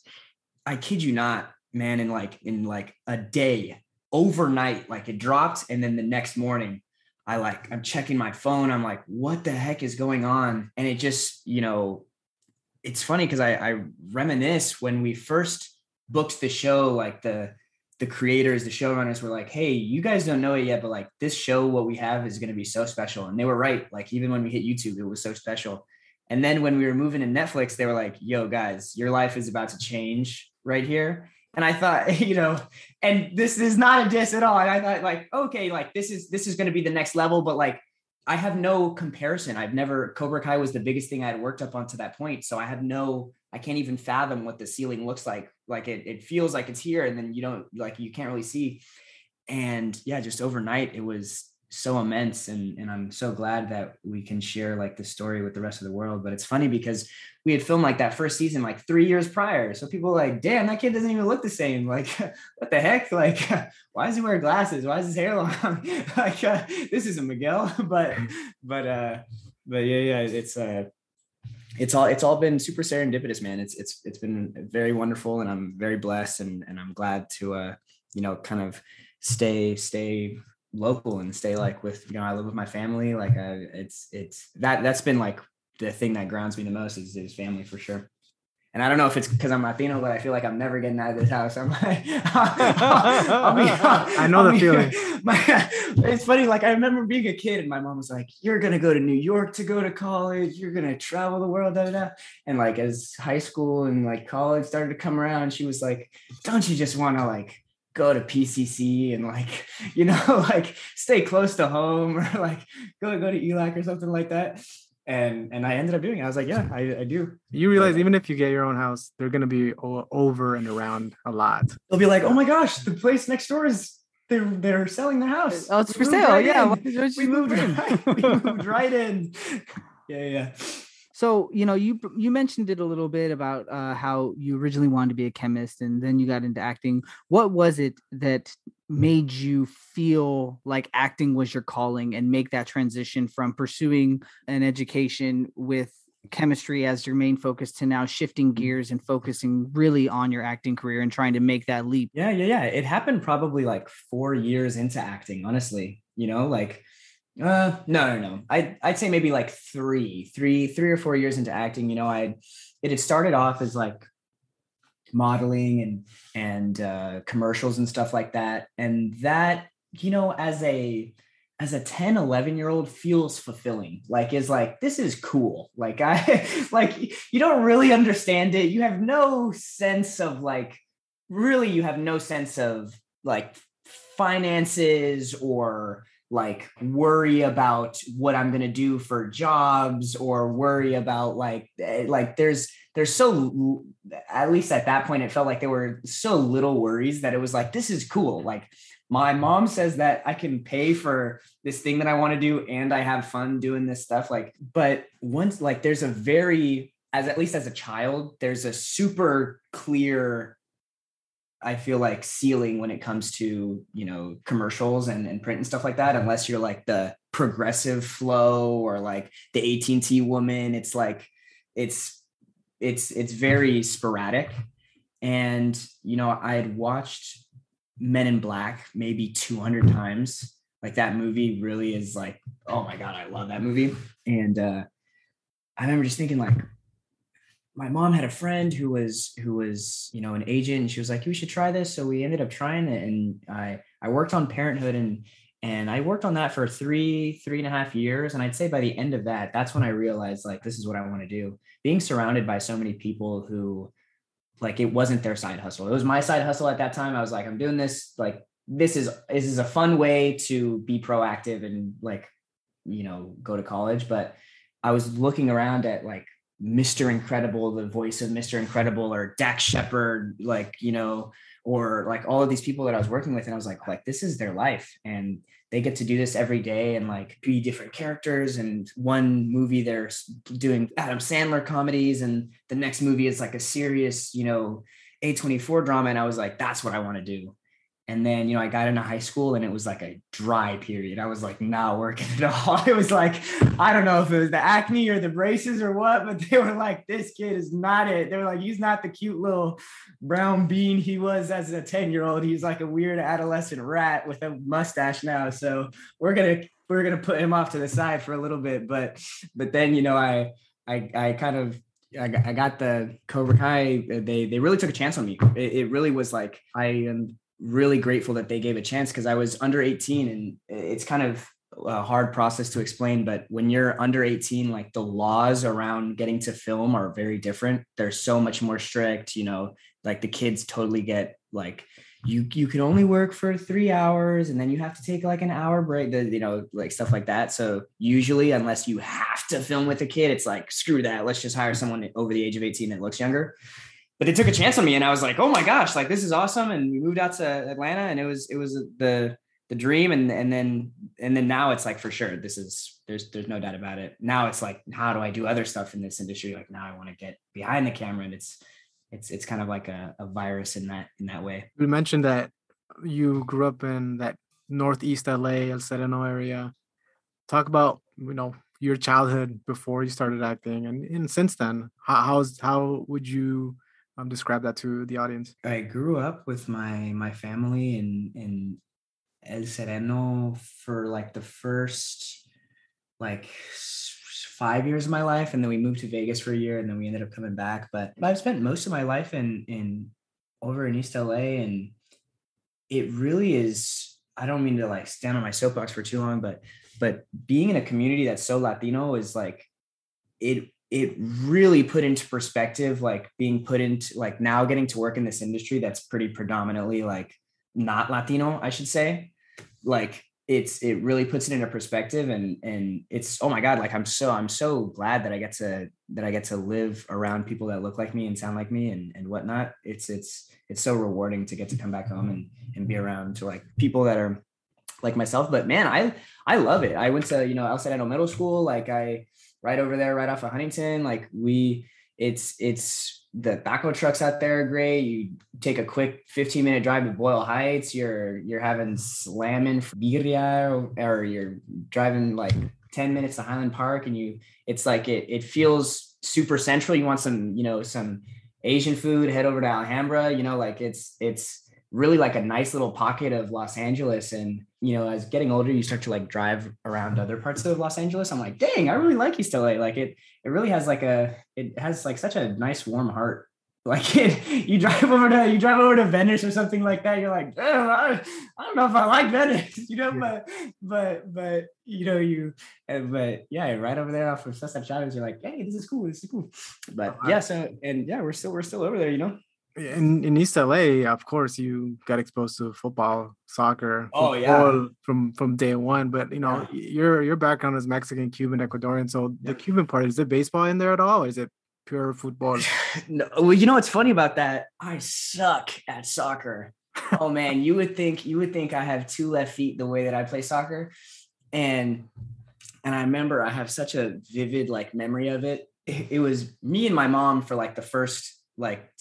I kid you not, man, in like in like a day, overnight, like it dropped, and then the next morning I like, I'm checking my phone. I'm like, what the heck is going on? And it just, you know, it's funny because I, I reminisce when we first booked the show, like the the creators, the showrunners were like, "Hey, you guys don't know it yet, but like this show, what we have is going to be so special." And they were right. Like even when we hit YouTube, it was so special. And then when we were moving to Netflix, they were like, "Yo, guys, your life is about to change right here." And I thought, you know, and this is not a diss at all. And I thought, like, okay, like this is this is going to be the next level, but like I have no comparison. I've never Cobra Kai was the biggest thing I had worked up on to that point. So I have no, I can't even fathom what the ceiling looks like. Like it, it feels like it's here, and then you don't like you can't really see. And yeah, just overnight it was so immense and and I'm so glad that we can share like the story with the rest of the world. But it's funny because we had filmed like that first season like 3 years prior. So people were like damn that kid doesn't even look the same. Like what the heck? Like why is he wearing glasses? Why is his hair long? Like uh, this isn't Miguel. But but uh but yeah yeah it's uh it's all it's all been super serendipitous man. It's it's it's been very wonderful and I'm very blessed and and I'm glad to uh you know kind of stay stay local and stay like with you know I live with my family like I, it's it's that that's been like the thing that grounds me the most is, is family for sure and I don't know if it's because I'm Latino, but I feel like I'm never getting out of this house. I'm like, I'll, be, i know I'll the be, feeling. My, it's funny. Like I remember being a kid, and my mom was like, "You're gonna go to New York to go to college. You're gonna travel the world." Da, da, da. And like as high school and like college started to come around, she was like, "Don't you just want to like go to PCC and like, you know, like stay close to home or like go go to ELAC or something like that. And and I ended up doing it. I was like, yeah, I, I do. You realize even if you get your own house, they're gonna be over and around a lot. They'll be like, oh my gosh, the place next door is they're they're selling their house. Oh, it's we for sale. Right yeah, we moved right, we moved right in. Yeah, yeah. So you know, you you mentioned it a little bit about uh, how you originally wanted to be a chemist, and then you got into acting. What was it that made you feel like acting was your calling, and make that transition from pursuing an education with chemistry as your main focus to now shifting mm-hmm. gears and focusing really on your acting career and trying to make that leap? Yeah, yeah, yeah. It happened probably like four years into acting, honestly. You know, like uh, no, no, no. I I'd say maybe like three, three, three or four years into acting. You know, I it had started off as like modeling and and uh, commercials and stuff like that, and that you know as a as a 10 11 year old feels fulfilling like is like this is cool like i like you don't really understand it you have no sense of like really you have no sense of like finances or like worry about what I'm going to do for jobs or worry about like eh, like there's there's so at least at that point it felt like there were so little worries that it was like this is cool. Like my mom says that I can pay for this thing that I want to do and I have fun doing this stuff like but once like there's a very as at least as a child there's a super clear I feel like ceiling when it comes to you know commercials and, and print and stuff like that unless you're like the progressive Flo or like the AT&T woman it's like it's it's it's very sporadic. And you know I had watched Men in Black maybe 200 times. Like that movie really is like oh my god I love that movie. And uh I remember just thinking like my mom had a friend who was who was you know an agent and she was like we should try this. So we ended up trying it and i i worked on parenthood and and i worked on that for three three and a half years and i'd say by the end of that that's when i realized like this is what i want to do. Being surrounded by so many people who like it wasn't their side hustle. It was my side hustle at that time. I was like i'm doing this like this is this is a fun way to be proactive and like you know go to college. But i was looking around at like Mr. Incredible, the voice of Mr. Incredible, or Dax Shepard, like, you know, or like all of these people that I was working with. And I was like, like, this is their life. And they get to do this every day and like be different characters. And one movie they're doing Adam Sandler comedies, and the next movie is like a serious, you know, A24 drama. And I was like, that's what I want to do. And then, you know, I got into high school and it was like a dry period. I was like not working at all. It was like, I don't know if it was the acne or the braces or what, but they were like, this kid is not it. They were like, he's not the cute little brown bean he was as a 10 year old. He's like a weird adolescent rat with a mustache now. So we're going to, we're going to put him off to the side for a little bit. But, but then, you know, I, I, I kind of I got, the Cobra Kai. They they really took a chance on me. It, it really was like I am really grateful that they gave a chance because I was under 18 and it's kind of a hard process to explain. But when you're under 18, like the laws around getting to film are very different. They're so much more strict. You know, like the kids totally get like you you can only work for three hours and then you have to take like an hour break the, you know like stuff like that so usually unless you have to film with a kid it's like screw that let's just hire someone over the age of 18 that looks younger but they took a chance on me and i was like oh my gosh like this is awesome and we moved out to atlanta and it was it was the the dream and and then and then now it's like for sure this is there's there's no doubt about it now it's like how do i do other stuff in this industry like now i want to get behind the camera and it's it's it's kind of like a, a virus in that in that way. You mentioned that you grew up in that northeast LA, El Sereno area. Talk about you know your childhood before you started acting, and, and since then, how how's how would you um, describe that to the audience? I grew up with my my family in in El Sereno for like the first like five years of my life, and then we moved to Vegas for a year, and then we ended up coming back. But I've spent most of my life in in over in East LA, and it really is. I don't mean to like stand on my soapbox for too long, but but being in a community that's so Latino is like it it really put into perspective like being put into like now getting to work in this industry that's pretty predominantly like not Latino, I should say. Like it's it really puts it into perspective and and it's oh my god like i'm so i'm so glad that i get to that i get to live around people that look like me and sound like me and and whatnot it's it's it's so rewarding to get to come back home and and be around to like people that are like myself but man i i love it i went to you know El Sereno middle school like i right over there right off of huntington like we it's it's the taco trucks out there are great. You take a quick 15 minute drive to Boyle Heights. You're you're having slamming for birria, or, or you're driving like 10 minutes to Highland Park, and you it's like it it feels super central. You want some you know some Asian food, head over to Alhambra. You know, like it's it's really like a nice little pocket of Los Angeles. And you know, as getting older, you start to like drive around other parts of Los Angeles. I'm like, dang, I really like East LA. Like it it really has like a it has like such a nice warm heart like it, you drive over to you drive over to Venice or something like that. You're like, I, I, don't know if I like Venice, you know, yeah. but but but you know you, but yeah, right over there off of Sunset Shadows, you're like, hey, this is cool, this is cool. But oh, yeah, so and yeah, we're still we're still over there, you know. In in East LA, of course, you got exposed to football, soccer. Oh yeah, from from day one. But you know, yeah. your your background is Mexican, Cuban, Ecuadorian. So the Cuban part is it baseball in there at all, or is it pure football. no, well, you know what's funny about that? I suck at soccer. oh man, you would think you would think I have two left feet the way that I play soccer, and and I remember I have such a vivid like memory of it. It, it was me and my mom for like the first like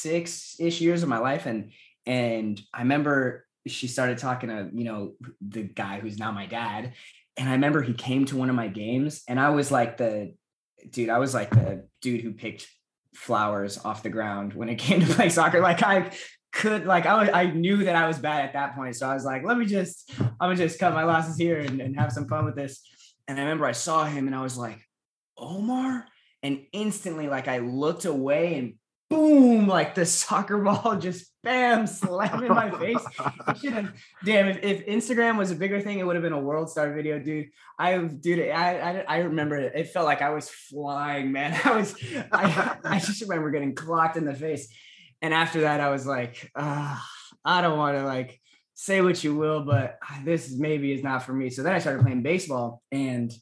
six ish years of my life, and and I remember she started talking to you know the guy who's now my dad, and I remember he came to one of my games, and I was like the dude, I was like the dude who picked flowers off the ground when it came to play soccer. Like I could like I was, I knew that I was bad at that point. So I was like, let me just I'm gonna just cut my losses here and, and have some fun with this. And I remember I saw him and I was like, Omar. And instantly, like I looked away and boom, like the soccer ball just bam, slam in my face. should have, damn, if, if, Instagram was a bigger thing, it would have been a world star video, dude. I, dude, I, I, I remember it. It felt like I was flying, man. I was, I, I just remember getting clocked in the face. And after that, I was like, uh, I don't want to like say what you will, but this maybe is not for me. So then I started playing baseball and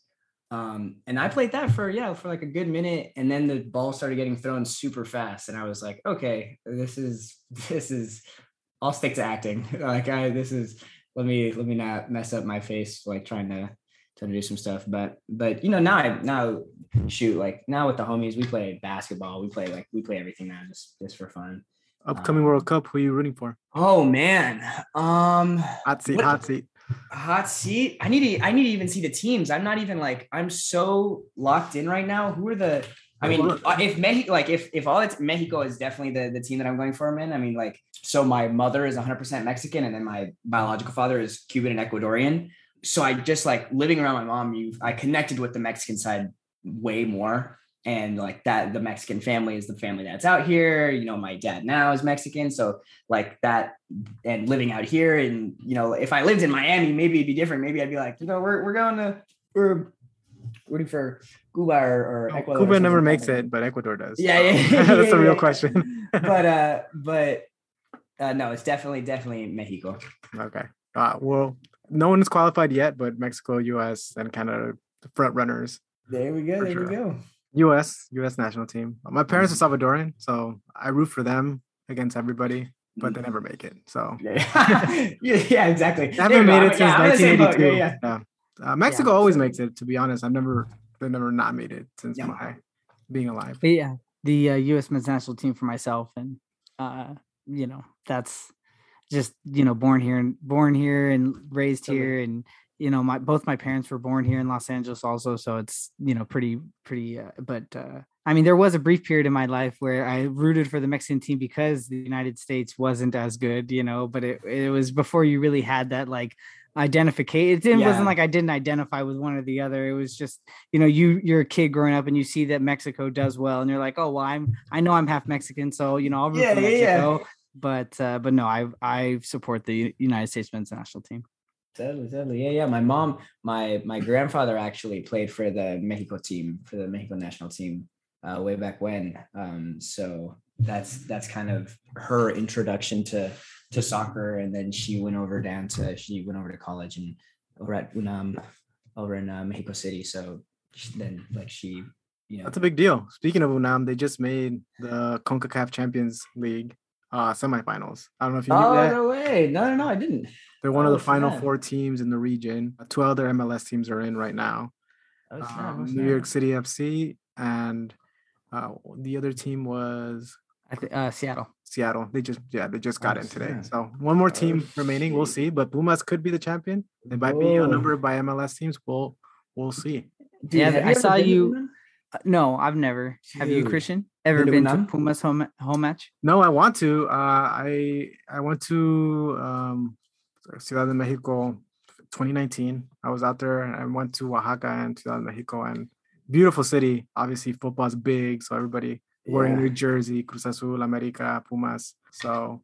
um, and I played that for yeah for like a good minute, and then the ball started getting thrown super fast, and I was like, okay, this is this is I'll stick to acting. like I this is let me let me not mess up my face like trying to trying to do some stuff. But but you know now I now shoot like now with the homies we play basketball, we play like we play everything now just just for fun. Upcoming um, World Cup, who are you rooting for? Oh man, um, hot seat, what, hot seat hot seat. I need to I need to even see the teams. I'm not even like I'm so locked in right now. Who are the I mean, if Mexico, like if if all it's Mexico is definitely the the team that I'm going for. I'm in. I mean, like, so my mother is 100% Mexican, and then my biological father is Cuban and Ecuadorian. So I just like living around my mom. You, I connected with the Mexican side way more, and like that the mexican family is the family that's out here you know my dad now is mexican so like that and living out here and you know if i lived in miami maybe it'd be different maybe i'd be like you know we're, we're going to we're rooting for cuba or, or Oh, Ecuador or Cuba never something. makes it, but Ecuador does. Yeah, yeah, yeah, that's the yeah, real yeah. question. but uh but uh no it's definitely definitely mexico okay. Uh, well, no one is qualified yet, but Mexico, U.S., and Canada, the front runners. there we go there sure. we go U.S. U.S. national team. My parents Mm-hmm. are Salvadoran, so I root for them against everybody, but they never make it. So yeah, yeah, yeah, exactly. they haven't we go. made it since yeah, I'm in the same boat. 1982. Yeah, Yeah. Uh, Mexico Yeah, always makes it. To be honest, I've never they've never not made it since Yeah. my being alive. But yeah, the uh, U.S. men's national team for myself, and uh, you know that's just you know born here and born here and raised here, and you know my both my parents were born here in Los Angeles also, so it's you know pretty pretty. Uh, but uh, I mean, there was a brief period in my life where I rooted for the Mexican team because the United States wasn't as good, you know. But it it was before you really had that like identification. It didn't, Yeah. wasn't like I didn't identify with one or the other. It was just you know you you're a kid growing up and you see that Mexico does well and you're like oh well I'm I know I'm half Mexican so you know I'll root Yeah, for yeah, yeah. Mexico but uh, but no I I support the United States men's national team Totally, totally. Yeah, yeah. My mom, my my grandfather actually played for the Mexico team, for the Mexico national team, uh, way back when. Um, so that's that's kind of her introduction to to soccer, and then she went over down to she went over to college and over at UNAM, over in uh, Mexico City. So then, like she, you know, That's a big deal. Speaking of UNAM, they just made the CONCACAF Champions League uh semifinals. I don't know if you knew oh that. no way, no, no, no, I didn't. They're one of Oh, the final snap. four teams in the region. Two other MLS teams are in right now. Oh, snap, oh, Um, New. York City FC and uh, the other team was I think uh, Seattle Seattle. They just yeah, they just got Oh, in today. snap. So one more Oh, team remaining. We'll see. But Pumas could be the champion. They might be Whoa. outnumbered by MLS teams. We'll we'll see. Dude, Yeah, I saw you- Uh, no I've never have you Christian ever to been to Pumas home home match No, I want to. Uh, I I went to um, Ciudad de Mexico 2019. I was out there and I went to Oaxaca and Ciudad de Mexico and beautiful city. Obviously, football's big, so everybody wearing Yeah. their jersey, Cruz Azul, America, Pumas. So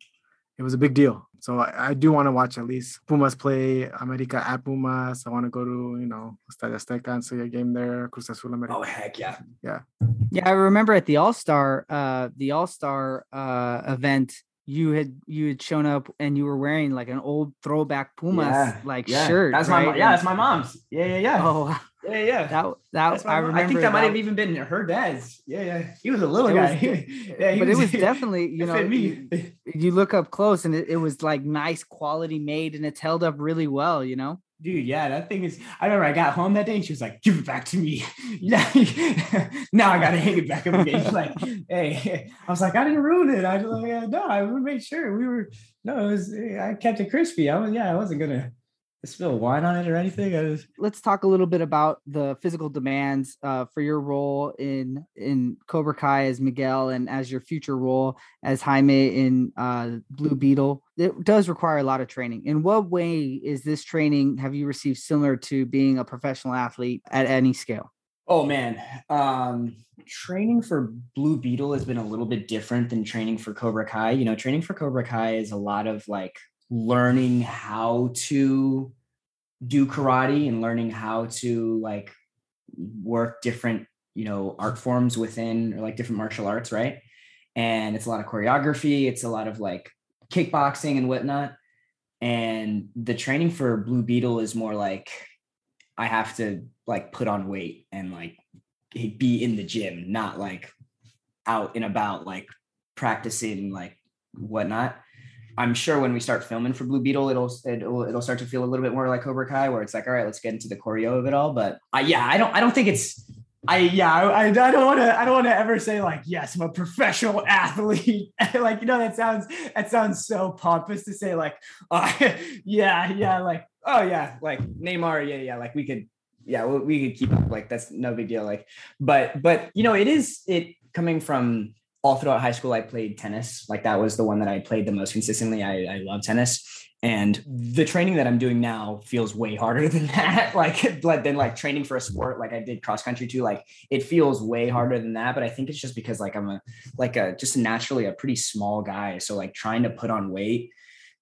it was a big deal. So I, I do want to watch at least Pumas play America at Pumas. I want to go to you know Estadio Azteca and see a game there. Cruz Azul, America. Oh heck yeah! yeah I remember at the All Star uh the All Star uh event you had you had shown up and you were wearing like an old throwback Pumas Yeah, like yeah. shirt That's my right? mo- yeah, that's my mom's. Yeah, yeah, yeah. oh yeah, yeah. that that I remember I think that might have even been her dad's. Yeah, yeah. He was a little It was guy. yeah, he but it was definitely you know you, me. you look up close and it, it was like nice quality made and it's held up really well you know Dude, yeah, that thing is. I remember I got home that day and she was like, "Give it back to me." Yeah, now I gotta hang it back up again. She's like, "Hey," I was like, "I didn't ruin it." I was like, "Yeah, "No, I made sure we were." No, it was. I kept it crispy. I was. Yeah, I wasn't gonna spill wine on it or anything. I was. let's talk a little bit about the physical demands uh, for your role in in Cobra Kai as Miguel and as your future role as Jaime in uh, Blue Beetle. It does require a lot of training. In what way is this training have you received similar to being a professional athlete at any scale? Oh man, um, training for Blue Beetle has been a little bit different than training for Cobra Kai. You know, training for Cobra Kai is a lot of like learning how to do karate and learning how to like work different, you know, art forms within or like different martial arts, right? And it's a lot of choreography, it's a lot of like kickboxing and whatnot. And the training for Blue Beetle is more like I have to like put on weight and like be in the gym, not like out and about, like practicing, like whatnot. I'm sure when we start filming for Blue Beetle, it'll it'll it'll start to feel a little bit more like Cobra Kai, where it's like, all right, let's get into the choreo of it all. But I, yeah, I don't I don't think it's I yeah I, I don't want to I don't want to ever say like yes I'm a professional athlete like you know that sounds that sounds so pompous to say like uh, yeah yeah like oh yeah like Neymar yeah yeah like we could yeah we, we could keep up like that's no big deal like but but you know it is it coming from all throughout high school I played tennis like that was the one that I played the most consistently I I love tennis and the training that I'm doing now feels way harder than that. like, like than like training for a sport, like I did cross country too. Like it feels way harder than that. But I think it's just because like I'm a like a just naturally a pretty small guy. So like trying to put on weight,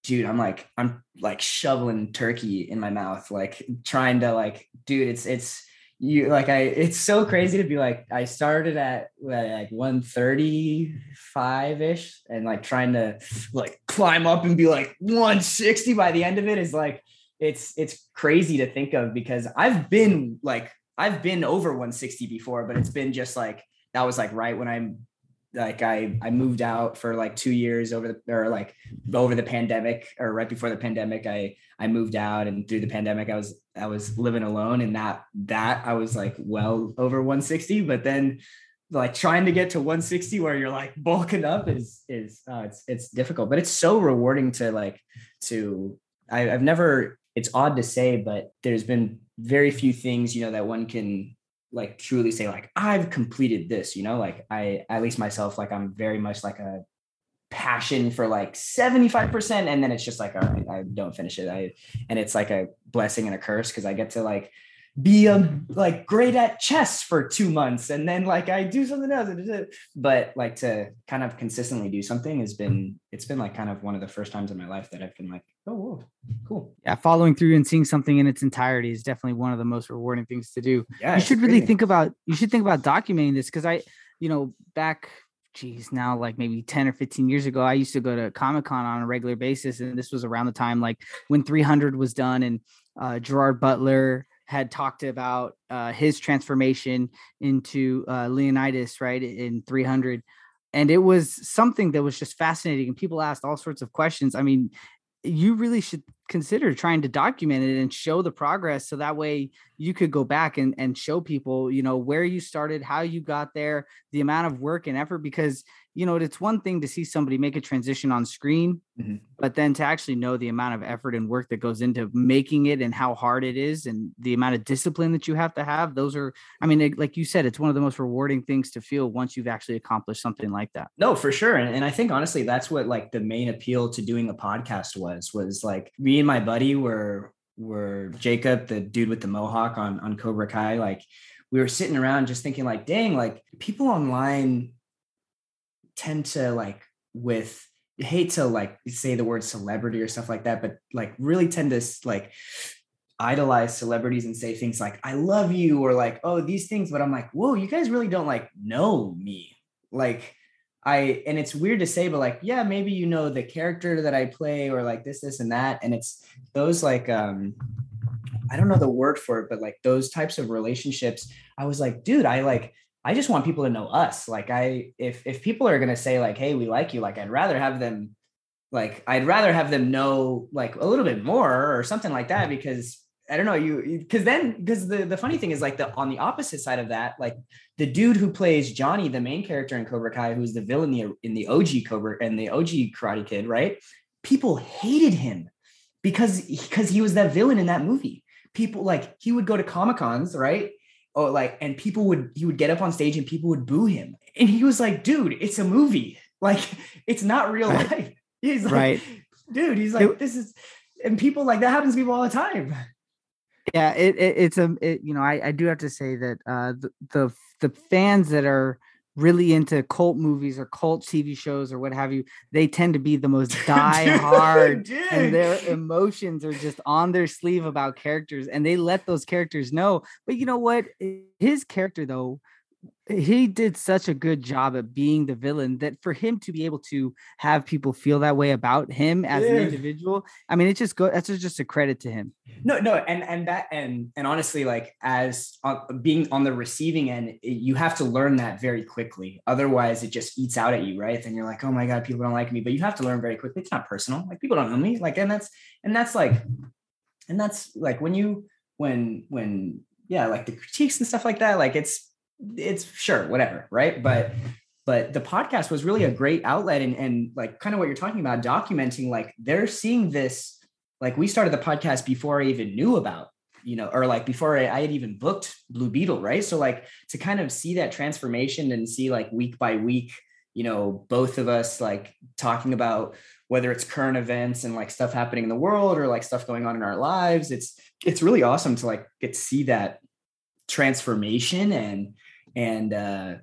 dude, I'm like I'm like shoveling turkey in my mouth, like trying to like, dude, it's it's you like I it's so crazy to be like I started at like 135 ish and like trying to like climb up and be like 160 by the end of it is like it's it's crazy to think of because I've been like I've been over 160 before but it's been just like that was like right when I'm like I I moved out for like two years over the or like over the pandemic or right before the pandemic I I moved out and through the pandemic I was I was living alone and that that I was like well over 160 but then like trying to get to 160 where you're like bulking up is is uh, it's it's difficult but it's so rewarding to like to I, I've never it's odd to say but there's been very few things you know that one can like truly say like I've completed this, you know, like I at least myself, like I'm very much like a passion for like 75% and then it's just like all right i don't finish it. I and it's like a blessing and a curse because i get to like be um like great at chess for two months and then like i do something else but like to kind of consistently do something has been it's been like kind of one of the first times in my life that i've been like oh whoa, cool yeah following through and seeing something in its entirety is definitely one of the most rewarding things to do yeah you should really think about you should think about documenting this because i you know back geez, now like maybe 10 or 15 years ago, I used to go to Comic Con on a regular basis. And this was around the time like when 300 was done and uh, Gerard Butler had talked about uh, his transformation into uh, Leonidas, right, in 300. And it was something that was just fascinating. And people asked all sorts of questions. I mean, you really should consider trying to document it and show the progress so that way you could go back and, and show people you know where you started how you got there the amount of work and effort because you know it's one thing to see somebody make a transition on screen mm-hmm. but then to actually know the amount of effort and work that goes into making it and how hard it is and the amount of discipline that you have to have those are i mean it, like you said it's one of the most rewarding things to feel once you've actually accomplished something like that no for sure and, and i think honestly that's what like the main appeal to doing a podcast was was like me and my buddy were were jacob the dude with the mohawk on on cobra kai like we were sitting around just thinking like dang like people online tend to like with hate to like say the word celebrity or stuff like that, but like really tend to like idolize celebrities and say things like "I love you" or like "Oh these things," but I'm like, whoa, you guys really don't like know me. Like I and it's weird to say, but like, yeah, maybe you know the character that I play or like this, this, and that. And it's those like um I don't know the word for it, but like those types of relationships, I was like, dude, I like I just want people to know us. Like I if if people are gonna say like, hey, we like you, like I'd rather have them like I'd rather have them know like a little bit more or something like that because I don't know you because then because the the funny thing is like the on the opposite side of that like the dude who plays Johnny the main character in Cobra Kai who's the villain in the in the OG Cobra and the OG Karate Kid right? People hated him because because he was that villain in that movie. People like he would go to comic cons right oh like and people would he would get up on stage and people would boo him. And he was like dude it's a movie. Like it's not real right. life. He's like right. Dude he's like this is and people like that happens to people all the time. Yeah it, it it's a it, you know I, I do have to say that uh the, the the fans that are really into cult movies or cult TV shows or what have you, they tend to be the most die hard and their emotions are just on their sleeve about characters and they let those characters know. But you know what? His character though he did such a good job at being the villain that for him to be able to have people feel that way about him as yeah. an individual i mean it just go that's just a credit to him. No no and and that and and honestly like as uh, being on the receiving end you have to learn that very quickly. Otherwise it just eats out at you right? Then you're like oh my god people don't like me. But you have to learn very quickly it's not personal. Like people don't know me. Like and that's and that's like and that's like when you when when yeah like the critiques and stuff like that like it's it's sure whatever right but but the podcast was really a great outlet and and like kind of what you're talking about documenting like they're seeing this like we started the podcast before i even knew about you know or like before I, I had even booked blue beetle right so like to kind of see that transformation and see like week by week you know, both of us like talking about whether it's current events and like stuff happening in the world or like stuff going on in our lives. It's it's really awesome to like get to see that transformation and and uh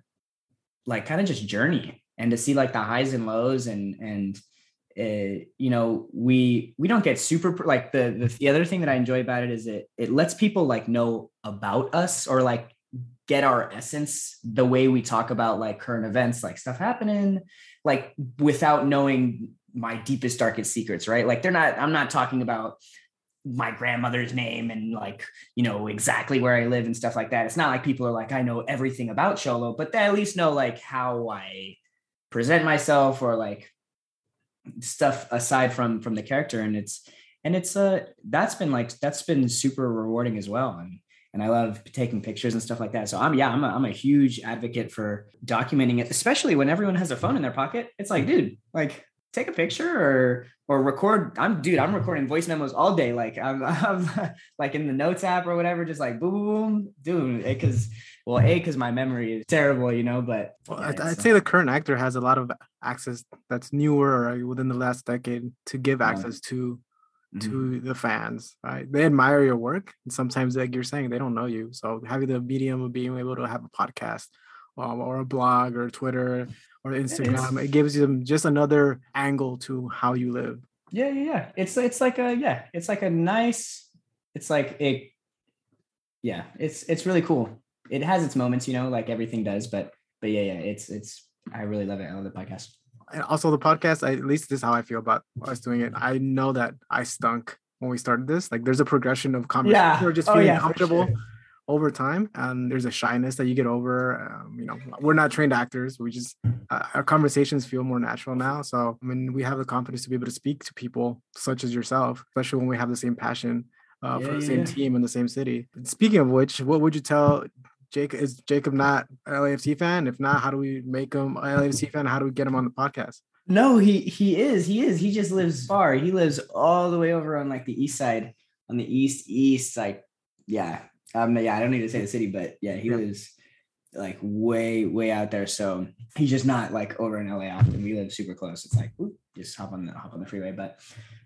like kind of just journey and to see like the highs and lows and and uh, you know we we don't get super like the, the the other thing that i enjoy about it is it it lets people like know about us or like get our essence the way we talk about like current events like stuff happening like without knowing my deepest darkest secrets right? Like they're not i'm not talking about my grandmother's name and like you know exactly where i live and stuff like that it's not like people are like i know everything about Xolo but they at least know like how i present myself or like stuff aside from from the character and it's and it's uh that's been like that's been super rewarding as well and and I love taking pictures and stuff like that. So I'm yeah, I'm a, I'm a huge advocate for documenting it, especially when everyone has a phone in their pocket. It's like, dude, like take a picture or or record. I'm dude, I'm recording voice memos all day. Like I'm, I'm like in the notes app or whatever, just like boom, boom, boom, dude. Because well, a because my memory is terrible, you know. But well, yeah, I'd, I'd say the current actor has a lot of access that's newer or within the last decade to give access to to mm-hmm. the fans right they admire your work and sometimes like you're saying they don't know you so having the medium of being able to have a podcast um, or a blog or twitter or instagram. It gives them just another angle to how you live. Yeah yeah yeah. It's it's like a yeah it's like a nice it's like it yeah it's it's really cool. It has its moments you know like everything does but but yeah yeah it's it's i really love it. I love the podcast. And also the podcast, I, at least this is how I feel about us doing it. I know that I stunk when we started this. Like there's a progression of conversation. Yeah. or just oh, feeling oh, yeah, comfortable. Over time. And there's a shyness that you get over. Um, you know, we're not trained actors. We just uh, our conversations feel more natural now. So I mean, we have the confidence to be able to speak to people such as yourself, especially when we have the same passion uh, yeah, for the same team in the same city. Speaking of which, what would you tell Jacob is Jacob not an LAFC fan? If not, how do we make him an LAFC fan? How do we get him on the podcast? No, he he is. He is. He just lives far. He lives all the way over on like the east side, on the east east. Like, yeah, um, yeah. I don't need to say the city, but yeah, he yeah. lives like way way out there. So he's just not like over in LA often. We live super close. It's like whoop, just hop on the hop on the freeway. But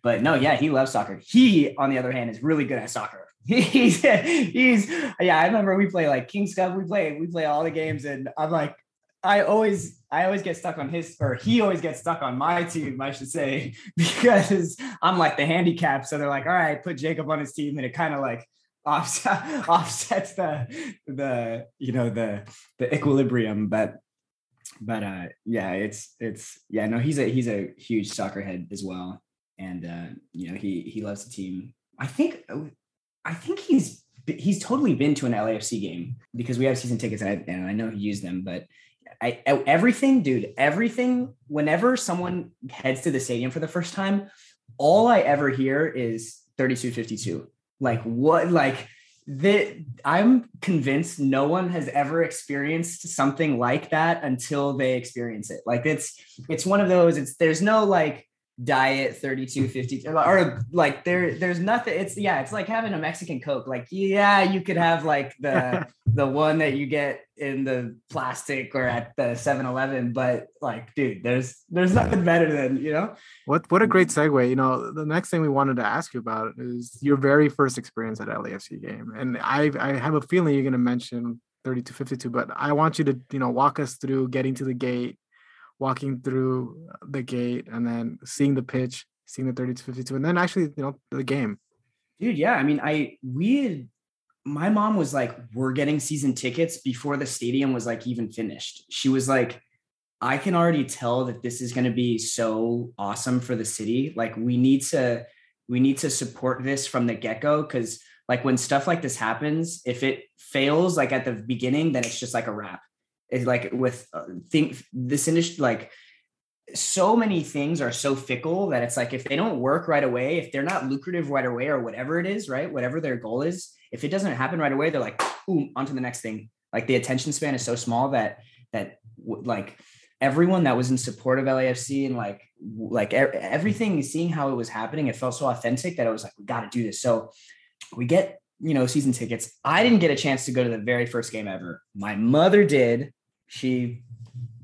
but no, yeah, he loves soccer. He on the other hand is really good at soccer. he's he's yeah. I remember we play like Kings Cup. We play we play all the games, and I'm like, I always I always get stuck on his or he always gets stuck on my team, I should say, because I'm like the handicap. So they're like, all right, put Jacob on his team, and it kind of like offset, offsets the the you know the the equilibrium. But but uh yeah, it's it's yeah no he's a he's a huge soccer head as well, and uh you know he he loves the team. I think I think he's he's totally been to an LAFC game because we have season tickets and I, and I know he used them, but I, everything, dude, everything. Whenever someone heads to the stadium for the first time, all I ever hear is 3252. Like what? Like that? I'm convinced no one has ever experienced something like that until they experience it. Like it's it's one of those. It's there's no like diet 3250 or like there there's nothing it's yeah it's like having a mexican coke like yeah you could have like the the one that you get in the plastic or at the 7-eleven but like dude there's there's nothing better than you know? What what a great mm-hmm. segue you know the next thing we wanted to ask you about is your very first experience at lafc game and i i have a feeling you're going to mention 3252 but i want you to you know walk us through getting to the gate walking through the gate and then seeing the pitch, seeing the 30 to 52, and then actually, you know, the game. Dude, yeah. I mean, I we my mom was like, we're getting season tickets before the stadium was like even finished. She was like, I can already tell that this is going to be so awesome for the city. Like we need to we need to support this from the get-go cuz like when stuff like this happens, if it fails like at the beginning, then it's just like a wrap is like with uh, think this industry like so many things are so fickle that it's like if they don't work right away if they're not lucrative right away or whatever it is right whatever their goal is if it doesn't happen right away they're like boom onto the next thing. Like the attention span is so small that that like everyone that was in support of LAFC and like like everything seeing how it was happening it felt so authentic that it was like we got to do this. So we get you know season tickets. I didn't get a chance to go to the very first game ever. My mother did she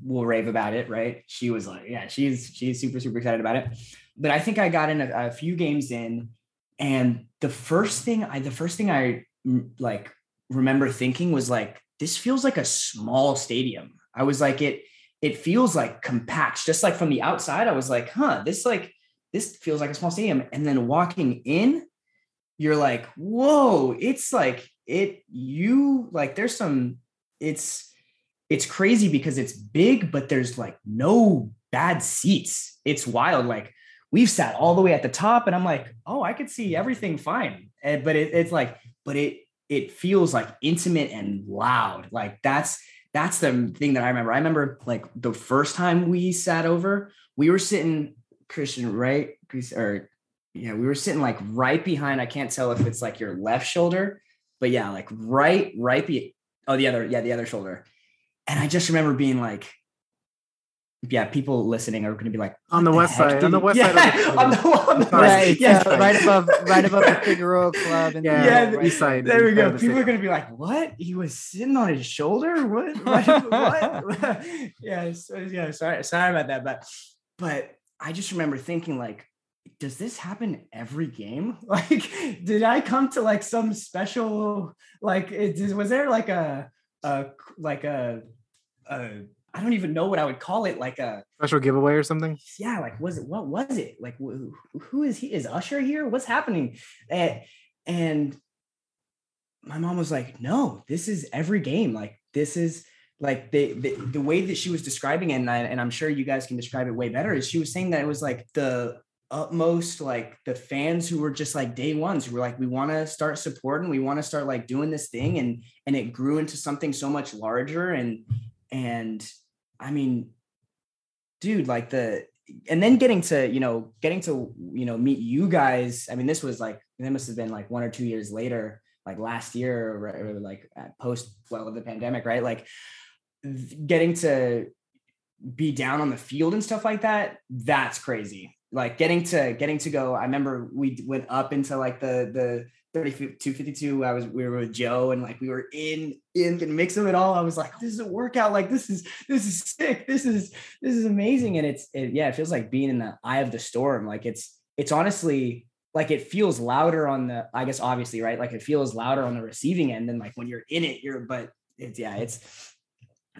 will rave about it, right? She was like, yeah, she's she's super super excited about it. But I think I got in a, a few games in, and the first thing I the first thing I mm, like remember thinking was like, this feels like a small stadium. I was like, it it feels like compact, just like from the outside. I was like, huh, this like this feels like a small stadium. And then walking in, you're like, whoa, it's like it you like there's some it's it's crazy because it's big, but there's like no bad seats. It's wild. Like we've sat all the way at the top, and I'm like, oh, I could see everything fine. And, but it, it's like, but it it feels like intimate and loud. Like that's that's the thing that I remember. I remember like the first time we sat over, we were sitting Christian right or yeah, we were sitting like right behind. I can't tell if it's like your left shoulder, but yeah, like right, right be oh the other, yeah, the other shoulder. And I just remember being like, yeah, people listening are going to be like on the, "What west side, on the west yeah, side of the on the, on the Right, west, yeah, right above, right above the Figueroa Club. And Yeah, Yeah, right east side. There we go. the People are going to be like, "What? He was sitting on his shoulder? What? What? what? yeah, so, yeah. Sorry, sorry about that, but but I just remember thinking like, does this happen every game? Like, did I come to like some special like? It, was there like a a like a a I don't even know what I would call it like a special giveaway or something. yeah like was it what was it? Like wh- who is he? Is usher here? What's happening? And, and my mom was like no this is every game. Like this is like the, the the way that she was describing it and, I, and i'm sure you guys can describe it way better is she was saying that it was like the utmost like the fans who were just like day ones who were like we want to start supporting we want to start like doing this thing and and it grew into something so much larger and and i mean dude like the and then getting to you know getting to you know meet you guys i mean this was like that must have been like one or two years later like last year or, or like at post well of the pandemic right? Like getting to be down on the field and stuff like that that's crazy. Like getting to getting to go i remember we went up into like the the 3252 i was we were with joe and like we were in in the mix of it all. I was like this is a workout. Like this is this is sick. This is this is amazing. And it's it, yeah it feels like being in the eye of the storm. Like it's it's honestly like it feels louder on the i guess obviously right? Like it feels louder on the receiving end than like when you're in it. You're but it's yeah it's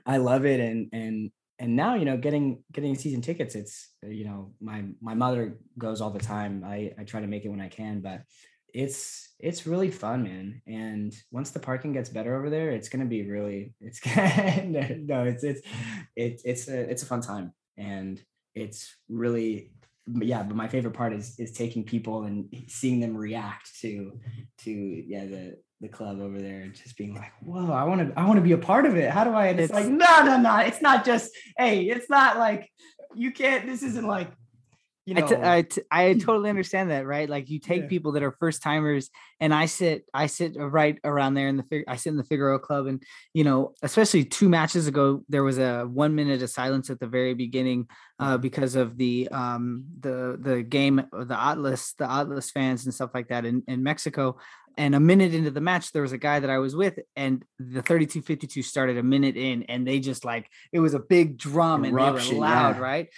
i love it. And and and now you know getting getting season tickets it's you know my my mother goes all the time. I i try to make it when i can but it's it's really fun man. And once the parking gets better over there it's going to be really it's no it's it's it's it's a it's a fun time. And it's really yeah but my favorite part is is taking people and seeing them react to to yeah the the club over there and just being like whoa i want to i want to be a part of it. How do i? And it's, It's- like no no no it's not just hey it's not like you can't this isn't like you I, know t- I, t- I totally understand that, right? Like you take Yeah. people that are first timers, and I sit, I sit right around there in the, fig- I sit in the Figueroa Club, and you know, especially two matches ago, there was a one minute of silence at the very beginning, uh, because of the um the the game, the Atlas, the Atlas fans and stuff like that in in Mexico. And a minute into the match, there was a guy that I was with, and the 3252 started a minute in, and they just like it was a big drum and they Eruption, were loud, yeah. right?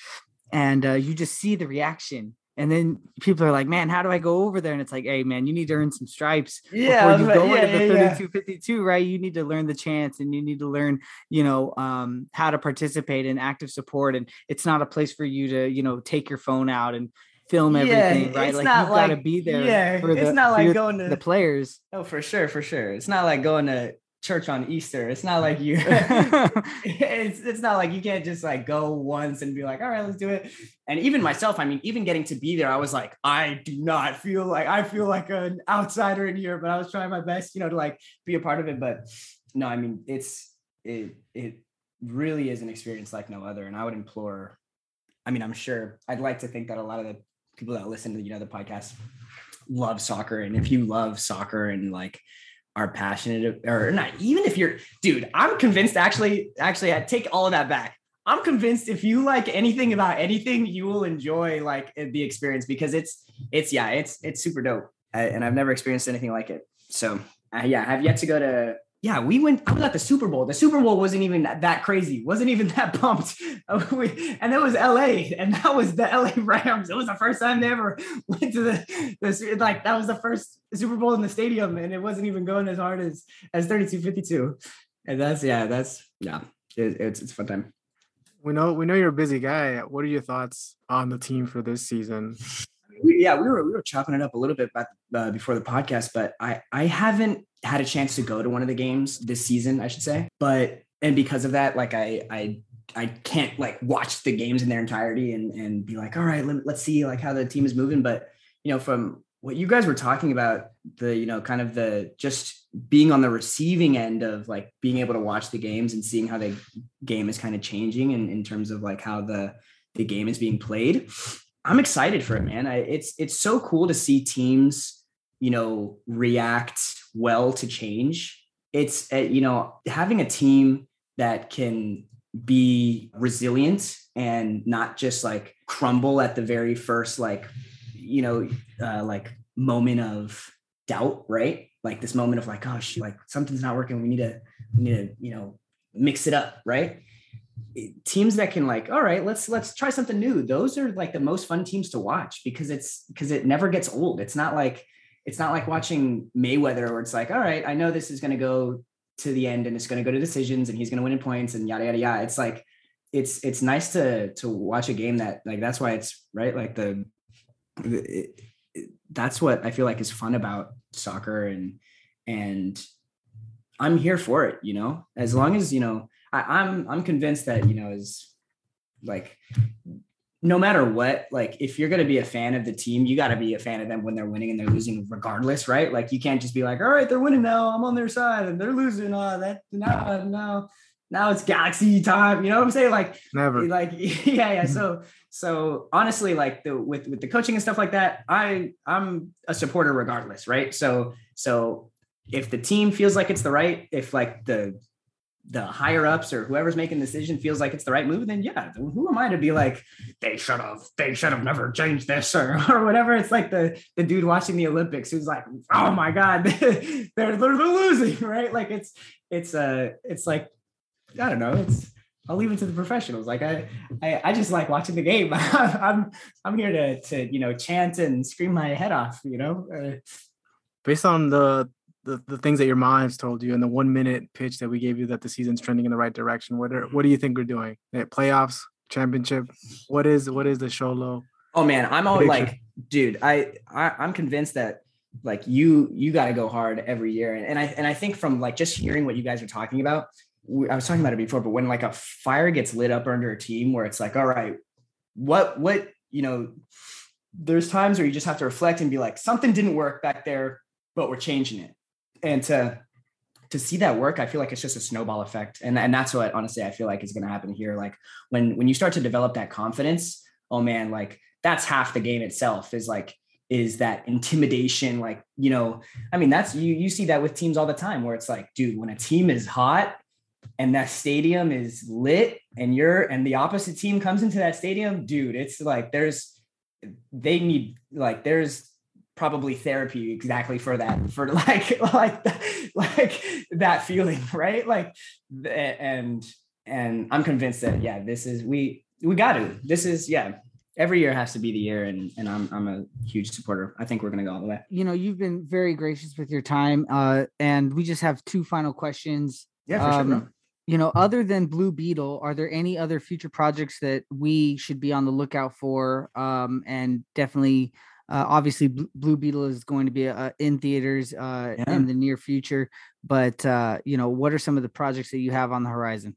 And uh, you just see the reaction and then people are like man how do i go over there? And it's like hey man you need to earn some stripes yeah before you go yeah, into the yeah, yeah. 3252 right? You need to learn the chance and you need to learn you know um, how to participate in active support and it's not a place for you to you know take your phone out and film everything right? like you've got to be there yeah, it's not like going to- the players. Oh for sure for sure. It's not like going to church on easter. It's not like you it's it's not like you can't just like go once and be like all right let's do it. And even myself i mean even getting to be there i was like i do not feel like i feel like an outsider in here but i was trying my best you know to like be a part of it. But no i mean it's it it really is an experience like no other and i would implore i mean i'm sure i'd like to think that a lot of the people that listen to you know the podcast love soccer and if you love soccer and like are passionate or not even if you're dude i'm convinced actually actually i take all of that back. I'm convinced if you like anything about anything you will enjoy like the experience because it's it's yeah it's it's super dope. I, and i've never experienced anything like it. So uh, yeah i've yet to go to yeah, we went. I was at the Super Bowl. The Super Bowl wasn't even that, that crazy. wasn't even that pumped. We- and it was LA, and that was the LA Rams. It was the first time they ever went to the, the like that was the first Super Bowl in the stadium, and it wasn't even going as hard as as thirty two fifty two. And that's yeah, that's yeah, it, it's it's a fun time. We know we know you're a busy guy. What are your thoughts on the team for this season? we, yeah, we were we were chopping it up a little bit about, uh, before the podcast, but I I haven't had a chance to go to one of the games this season, I should say. But and because of that, like I I I can't like watch the games in their entirety and and be like, all right, let, let's see like how the team is moving. But you know, from what you guys were talking about, the you know kind of the just being on the receiving end of like being able to watch the games and seeing how the game is kind of changing in, in terms of like how the the game is being played I'm excited for it, man. I, it's it's so cool to see teams, you know, react well to change. It's uh, you know having a team that can be resilient and not just like crumble at the very first like you know uh, like moment of doubt, right? Like this moment of like, oh, shit, like something's not working. We need to we need to you know mix it up, right? Teams that can like all right let's let's try something new. Those are like the most fun teams to watch because it's because it never gets old. It's not like it's not like watching mayweather where it's like all right i know this is going to go to the end and it's going to go to decisions and he's going to win in points and yada yada yada. It's like it's it's nice to to watch a game that like that's why it's right like the it, that's what i feel like is fun about soccer and and i'm here for it you know? As long as you know I, I'm I'm convinced that you know is like no matter what, like if you're gonna be a fan of the team, you got to be a fan of them when they're winning and they're losing, regardless, right? Like you can't just be like, all right, they're winning now, I'm on their side, and they're losing. Oh, that now now now it's galaxy time. You know what I'm saying? Like Never. like yeah yeah. So so honestly, like the with with the coaching and stuff like that, I I'm a supporter regardless, right? So so if the team feels like it's the right, if like the the higher ups or whoever's making the decision feels like it's the right move, then yeah, who am I to be like they should have they should have never changed this or or whatever. It's like the the dude watching the Olympics who's like, oh my god, they're they're, losing, right? Like it's it's uh it's like I don't know, it's I'll leave it to the professionals. Like I, I, I just like watching the game. I'm, I'm here to, to, you know, chant and scream my head off. You know, uh, Based on the, the the things that your mom has told you and the one minute pitch that we gave you that the season's trending in the right direction, what are, what mm-hmm. do you think we're doing? Playoffs, championship? What is what is the show low? Oh man, I'm all like, dude, I, I I'm convinced that like you you got to go hard every year, and, and I and I think from like just hearing what you guys are talking about, we, I was talking about it before, but when like a fire gets lit up under a team where it's like, all right, what what you know, there's times where you just have to reflect and be like, something didn't work back there, but we're changing it, and to to see that work, I feel like it's just a snowball effect, and and that's what honestly I feel like is going to happen here. Like when when you start to develop that confidence, oh man, like that's half the game itself is like is that intimidation like you know i mean that's you you see that with teams all the time where it's like dude when a team is hot and that stadium is lit and you're and the opposite team comes into that stadium dude it's like there's they need like there's probably therapy exactly for that for like like like that feeling right like and and i'm convinced that yeah this is we we got to this is yeah every year has to be the year and and i'm i'm a huge supporter i think we're going to go all the way You know, you've been very gracious with your time, uh, and we just have two final questions. yeah for sure bro. Um, you know, other than Blue Beetle, are there any other future projects that we should be on the lookout for? Um, and definitely, uh, obviously, Bl- Blue Beetle is going to be uh, in theaters uh, Yeah. in the near future. But uh, you know, what are some of the projects that you have on the horizon?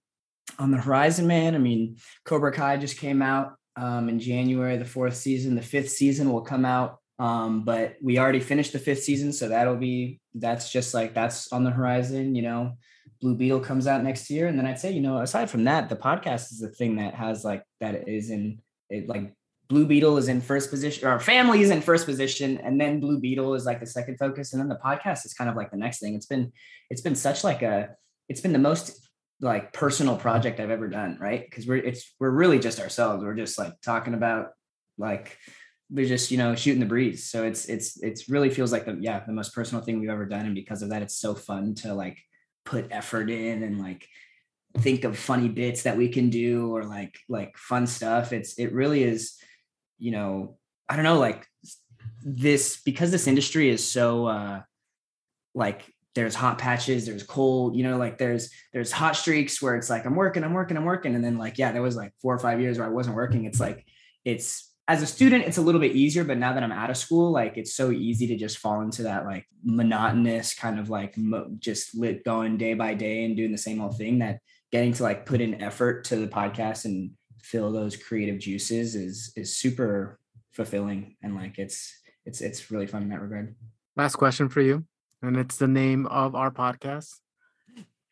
on the horizon, man. I mean, Cobra Kai just came out um, in January, the fourth season. The fifth season will come out, um, but we already finished the fifth season, so that'll be that's just like that's on the horizon. You know, Blue Beetle comes out next year, and then I'd say, you know, aside from that, the podcast is the thing that has like that is in it like. Blue Beetle is in first position, or family is in first position, and then Blue Beetle is like the second focus, and then the podcast is kind of like the next thing. It's been, it's been such like a, it's been the most like personal project I've ever done, right? Because we're it's we're really just ourselves. We're just like talking about like we're just you know shooting the breeze. So it's it's it's really feels like the yeah the most personal thing we've ever done, and because of that, it's so fun to like put effort in and like think of funny bits that we can do or like like fun stuff it's it really is you know i don't know like this because this industry is so uh like there's hot patches there's cold you know like there's there's hot streaks where it's like i'm working i'm working i'm working. And then like yeah there was like four or five years where i wasn't working. It's like it's as a student it's a little bit easier but now that i'm out of school like it's so easy to just fall into that like monotonous kind of like mo- just lit going day by day and doing the same old thing that getting to like put in effort to the podcast and fill those creative juices is is super fulfilling and like it's it's it's really fun in that regard Last question for you, and it's the name of our podcast.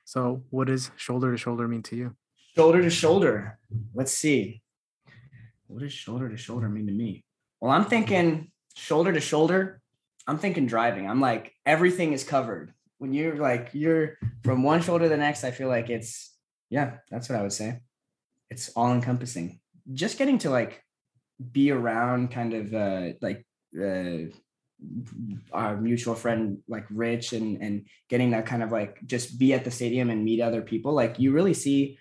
So, what does shoulder to shoulder mean to you? shoulder to shoulder. Let's see. What does shoulder to shoulder mean to me? Well, I'm thinking shoulder to shoulder. I'm thinking driving. I'm like everything is covered. When you're like you're from one shoulder to the next, I feel like it's yeah, that's what I would say. It's all encompassing. Just getting to like be around kind of uh like uh our mutual friend like Rich and and getting that kind of like just be at the stadium and meet other people like you really see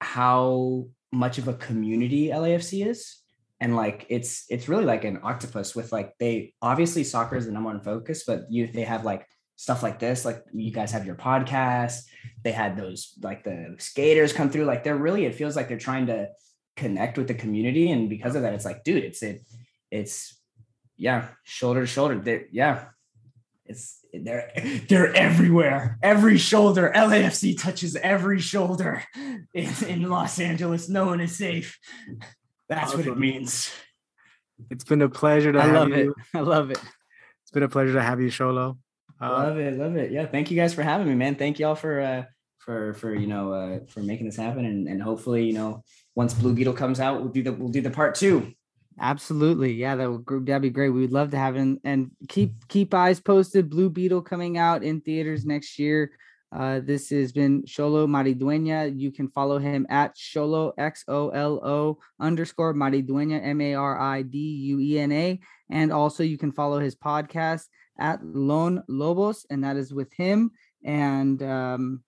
how much of a community LAFC is and like it's it's really like an octopus with like they obviously soccer is the number one focus but you they have like stuff like this like you guys have your podcast they had those like the skaters come through like they're really it feels like they're trying to connect with the community and because of that it's like dude it's it it's yeah shoulder to shoulder they yeah it's they're they're everywhere every shoulder lafc touches every shoulder in, in los angeles no one is safe that's what it means It's been a pleasure to I have love you. it. I love it. It's been a pleasure to have you, Xolo. Uh, love it love it yeah thank you guys for having me man thank y'all for uh for for you know uh for making this happen and, and hopefully you know once blue beetle comes out we'll do the we'll do the part two Absolutely. Yeah, that would that'd be great. We would love to have him and keep keep eyes posted. Blue Beetle coming out in theaters next year. Uh, this has been Xolo Maridueña. You can follow him at Xolo X O L O underscore Mariduena M A R I D U E N A, and also you can follow his podcast at Lone Lobos, and that is with him and um,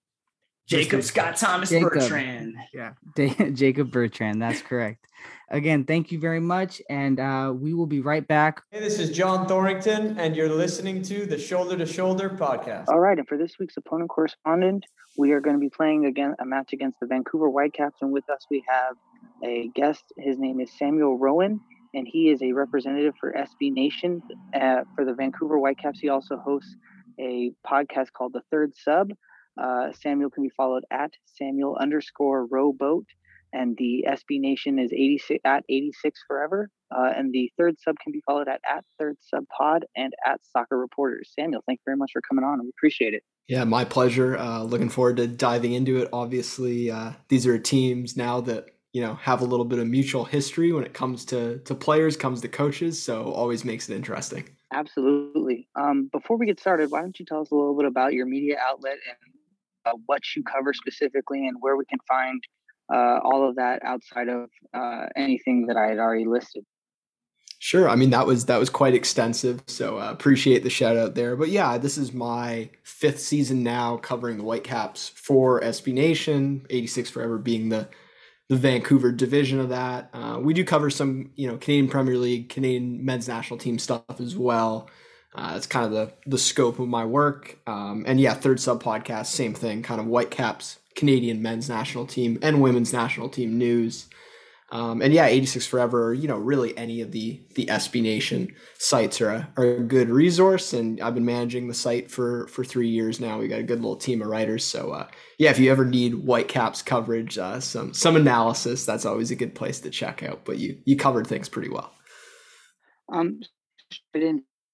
jacob scott thomas Jacob. bertrand Yeah, Jacob Bertrand. That's correct. Again, thank you very much, and uh, we will be right back. Hey, this is John Thorrington, and you're listening to the Shoulder to Shoulder podcast. All right, and for this week's opponent correspondent, we are going to be playing again a match against the Vancouver Whitecaps, and with us we have a guest. His name is Samuel Rowan, and he is a representative for SB Nation uh, for the Vancouver Whitecaps. He also hosts a podcast called The Third Sub. Uh, Samuel can be followed at Samuel underscore rowboat, and the SB Nation is 86 at 86 forever. Uh, and the third sub can be followed at at third sub pod and at soccer reporters. Samuel, thank you very much for coming on. We appreciate it. Yeah, my pleasure. Uh, looking forward to diving into it. Obviously, uh, these are teams now that you know have a little bit of mutual history when it comes to to players, comes to coaches. So always makes it interesting. Absolutely. Um, before we get started, why don't you tell us a little bit about your media outlet and uh, what you cover specifically and where we can find uh, all of that outside of uh, anything that I had already listed? Sure. I mean that was that was quite extensive, so uh, appreciate the shout out there. But yeah, this is my fifth season now covering the Whitecaps for SB Nation. Eighty six Forever being the the Vancouver division of that. Uh, we do cover some you know Canadian Premier League, Canadian men's national team stuff as well. Uh, that's kind of the the scope of my work. Um, and yeah, third sub podcast, same thing, kind of Whitecaps, Canadian men's national team and women's national team news. Um, and yeah, 86 Forever, you know, really any of the the SB Nation sites are a, are a good resource. And I've been managing the site for for three years now. We got a good little team of writers. So uh, yeah, if you ever need Whitecaps coverage, uh, some some analysis, that's always a good place to check out. But you you covered things pretty well. Um,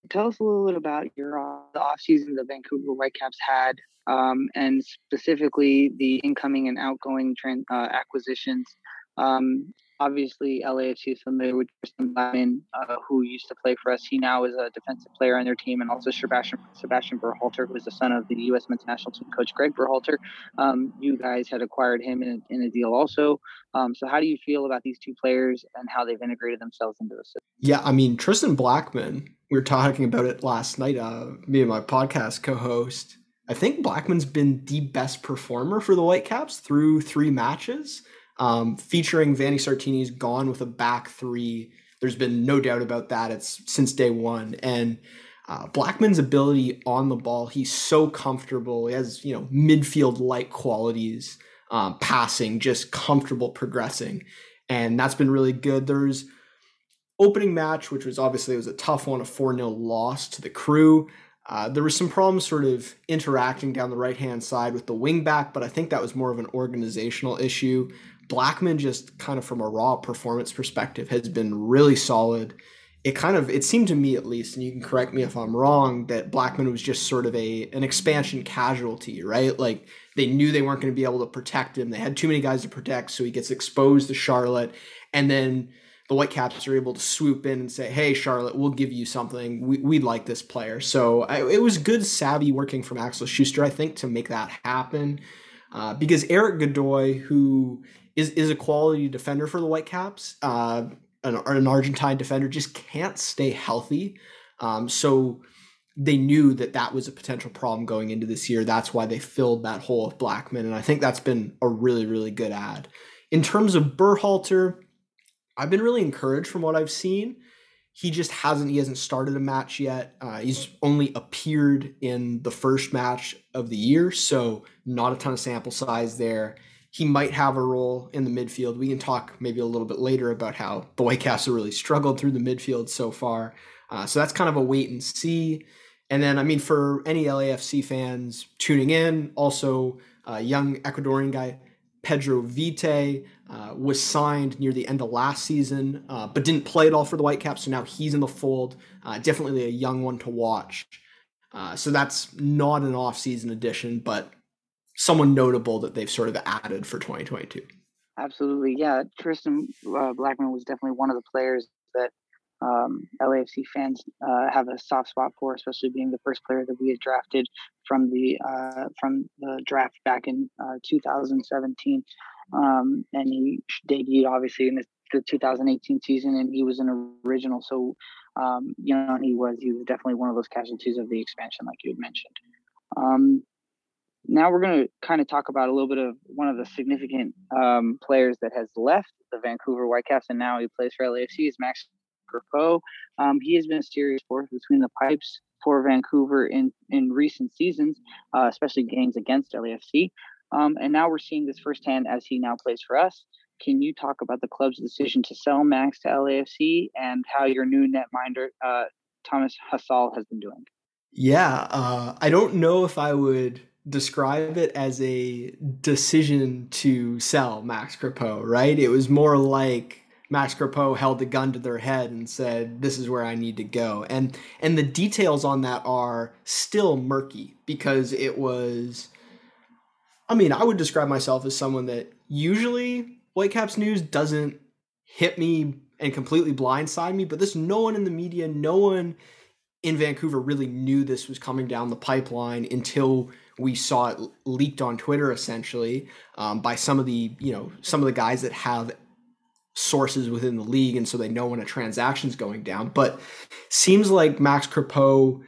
tell us a little bit about your uh, the off season the Vancouver Whitecaps had, um, and specifically the incoming and outgoing uh, acquisitions. Um, obviously, LAFC is familiar with Tristan Blackmon, uh, who used to play for us. He now is a defensive player on their team, and also Sebastian Sebastian Berhalter, who is the son of the U.S. Men's National Team coach Greg Berhalter. Um, you guys had acquired him in a, in a deal also. Um, so, how do you feel about these two players and how they've integrated themselves into the system? Yeah, I mean Tristan Blackmon. We were talking about it last night. Uh, me and my podcast co-host I think Blackmon's been the best performer for the Whitecaps through three matches, um, featuring Vanni Sartini's gone with a back three. There's been no doubt about that. It's since day one. And uh, Blackmon's ability on the ball, he's so comfortable. He has, you know, midfield like qualities, um, passing, just comfortable progressing. And that's been really good. There's opening match, which was obviously it was a tough one, a 4 0 loss to the crew. Uh, there was some problems sort of interacting down the right hand side with the wingback, but I think that was more of an organizational issue. Blackmon, just kind of from a raw performance perspective, has been really solid. It kind of it seemed to me at least, and you can correct me if I'm wrong, that Blackmon was just sort of a an expansion casualty, right? Like they knew they weren't going to be able to protect him. They had too many guys to protect, so he gets exposed to Charlotte, and then the Whitecaps are able to swoop in and say, "Hey, Charlotte, we'll give you something. We we like this player." So I, it was good, savvy working from Axel Schuster, I think, to make that happen. Uh, because Erik Godoy, who is is a quality defender for the Whitecaps, uh, an, an Argentine defender, just can't stay healthy. Um, so they knew that that was a potential problem going into this year. That's why they filled that hole with Blackmon, and I think that's been a really really good ad. In terms of Berhalter I've been really encouraged from what I've seen. He just hasn't he hasn't started a match yet. Uh, he's only appeared in the first match of the year, so not a ton of sample size there. He might have a role in the midfield. We can talk maybe a little bit later about how the Whitecaps have really struggled through the midfield so far. Uh, so that's kind of a wait and see. And then, I mean, for any LAFC fans tuning in, also a young Ecuadorian guy, Pedro Vite uh, was signed near the end of last season, uh, but didn't play at all for the Whitecaps. So now he's in the fold. Uh, definitely a young one to watch. Uh, so that's not an off-season addition, but someone notable that they've sort of added for 2022. Absolutely, yeah. Tristan uh, Blackmon was definitely one of the players that um, LAFC fans uh, have a soft spot for, especially being the first player that we had drafted from the uh, from the draft back in uh, 2017. Um, and he debuted obviously in the, the, 2018 season, and he was an original. So, um, you know, he was he was definitely one of those casualties of the expansion, like you had mentioned. Um, now we're going to kind of talk about a little bit of one of the significant um, players that has left the Vancouver Whitecaps, and now he plays for LAFC. Is Max Crepeau. Um, he has been a serious force between the pipes for Vancouver in in recent seasons, uh, especially games against LAFC. Um, and now we're seeing this firsthand as he now plays for us. Can you talk about the club's decision to sell Max to LAFC and how your new netminder, uh, Thomas Hasal, has been doing? Yeah, uh, I don't know if I would describe it as a decision to sell Max Crepeau, right? It was more like Max Crepeau held the gun to their head and said, "This is where I need to go." And and the details on that are still murky because it was. I mean, I would describe myself as someone that usually Whitecaps news doesn't hit me and completely blindside me, but this no one in the media, no one in Vancouver really knew this was coming down the pipeline until we saw it leaked on Twitter, essentially um, by some of the you know some of the guys that have sources within the league, and so they know when a transaction's going down. But seems like Max Crepeau,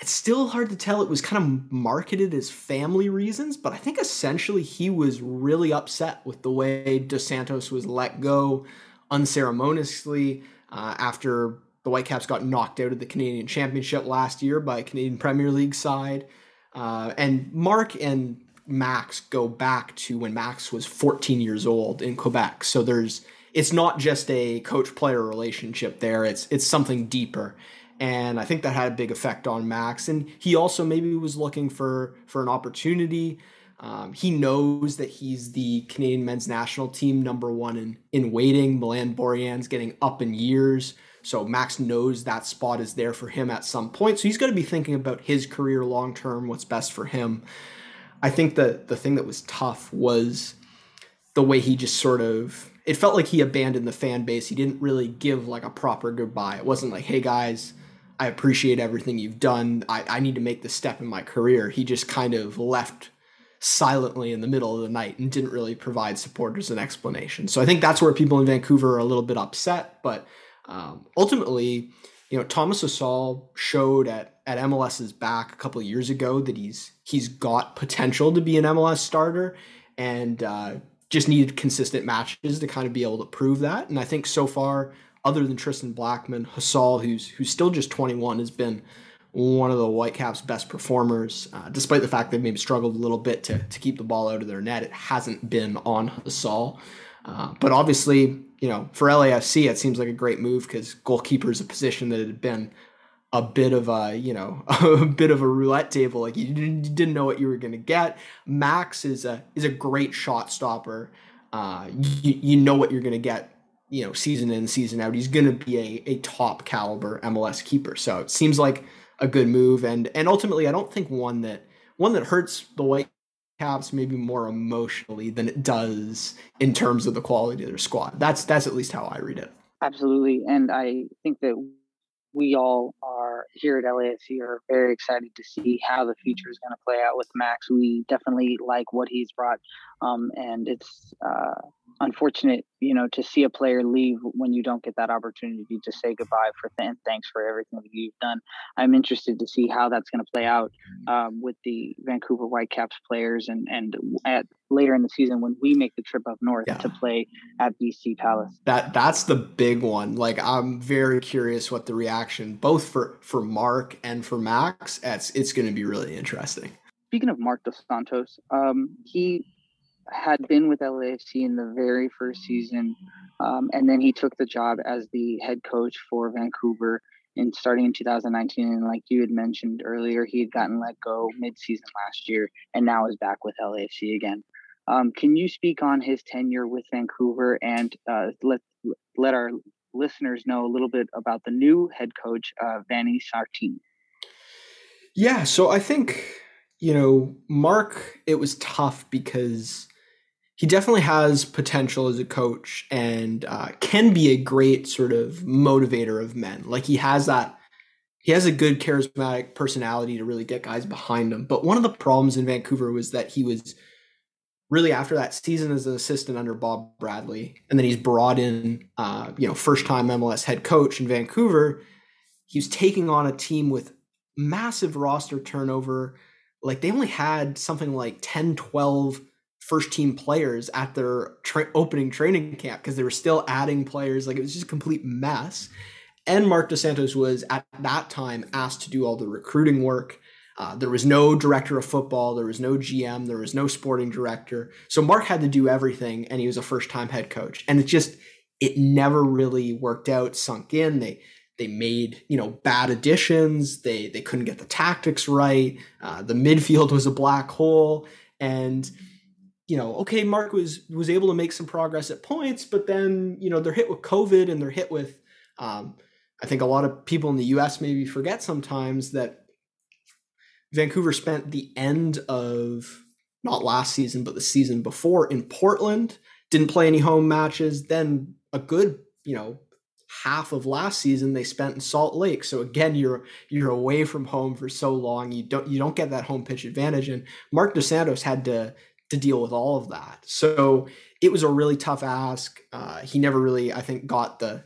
it's still hard to tell. It was kind of marketed as family reasons, but I think essentially he was really upset with the way Dos Santos was let go unceremoniously uh, after the Whitecaps got knocked out of the Canadian Championship last year by a Canadian Premier League side. Uh, and Marc and Max go back to when Max was 14 years old in Quebec. So there's it's not just a coach player relationship there. It's it's something deeper. And I think that had a big effect on Max. And he also maybe was looking for for an opportunity. Um, he knows that he's the Canadian men's national team number one in, in waiting. Milan Borjan's getting up in years. So Max knows that spot is there for him at some point. So he's going to be thinking about his career long term, what's best for him. I think that the thing that was tough was the way he just sort of it felt like he abandoned the fan base. He didn't really give like a proper goodbye. It wasn't like, hey guys, I appreciate everything you've done. I, I need to make this step in my career. He just kind of left silently in the middle of the night and didn't really provide supporters an explanation. So I think that's where people in Vancouver are a little bit upset. But um, ultimately, you know, Thomas Hasal showed at at MLS's back a couple of years ago that he's he's got potential to be an MLS starter, and uh, just needed consistent matches to kind of be able to prove that. And I think so far, other than Tristan Blackmon, Hasal, who's who's still just 21, has been one of the Whitecaps' best performers. Uh, despite the fact they've maybe struggled a little bit to to keep the ball out of their net, it hasn't been on Hasal. Uh, but obviously, you know, for LAFC, it seems like a great move because goalkeeper is a position that had been a bit of a you know a bit of a roulette table. Like you didn't know what you were going to get. Max is a is a great shot stopper. Uh you, you know what you're going to get you know season in season out. He's going to be a, a top caliber mls keeper. So it seems like a good move. And and ultimately i don't think one that one that hurts the white caps maybe more emotionally than it does in terms of the quality of their squad. That's that's at least how i read it. Absolutely. And i think that we all are here at LAFC are very excited to see how the future is going to play out with Max. We definitely like what he's brought, um, and it's uh, unfortunate, you know, to see a player leave when you don't get that opportunity to say goodbye for th- and thanks for everything that you've done. I'm interested to see how that's going to play out um, with the Vancouver Whitecaps players and and at later in the season when we make the trip up north yeah. to play at BC Place. That that's the big one. Like I'm very curious what the reaction both for for Marc and for Max. It's it's going to be really interesting. Speaking of Marc Dos Santos, um, he had been with LAFC in the very first season, um, and then he took the job as the head coach for Vancouver in starting in 2019. And like you had mentioned earlier, he had gotten let go mid-season last year, and now is back with LAFC again. Um, can you speak on his tenure with Vancouver and uh, let let our listeners know a little bit about the new head coach, uh, Vanni Sartini? Yeah, so I think you know Marc. It was tough because he definitely has potential as a coach and uh, can be a great sort of motivator of men. Like he has that, he has a good charismatic personality to really get guys behind him. But one of the problems in Vancouver was that he was really after that season as an assistant under Bob Bradley, and then he's brought in, uh, you know, first time MLS head coach in Vancouver. He's taking on a team with massive roster turnover. Like they only had something like 10, 12 first team players at their tra- opening training camp because they were still adding players. Like it was just a complete mess. And Marc Dos Santos was at that time asked to do all the recruiting work. Uh, there was no director of football, there was no GM, there was no sporting director. So Marc had to do everything, and he was a first time head coach. And it just it never really worked out, sunk in. They they made you know bad additions. They they couldn't get the tactics right. Uh, the midfield was a black hole, and you know, okay, Marc was was able to make some progress at points, but then you know they're hit with COVID and they're hit with. Um, I think a lot of people in the U.S. maybe forget sometimes that Vancouver spent the end of not last season but the season before in Portland, didn't play any home matches. Then a good you know half of last season they spent in Salt Lake. So again, you're you're away from home for so long. You don't you don't get that home pitch advantage. And Marc Dos Santos had to to deal with all of that. So it was a really tough ask. Uh, he never really, I think, got the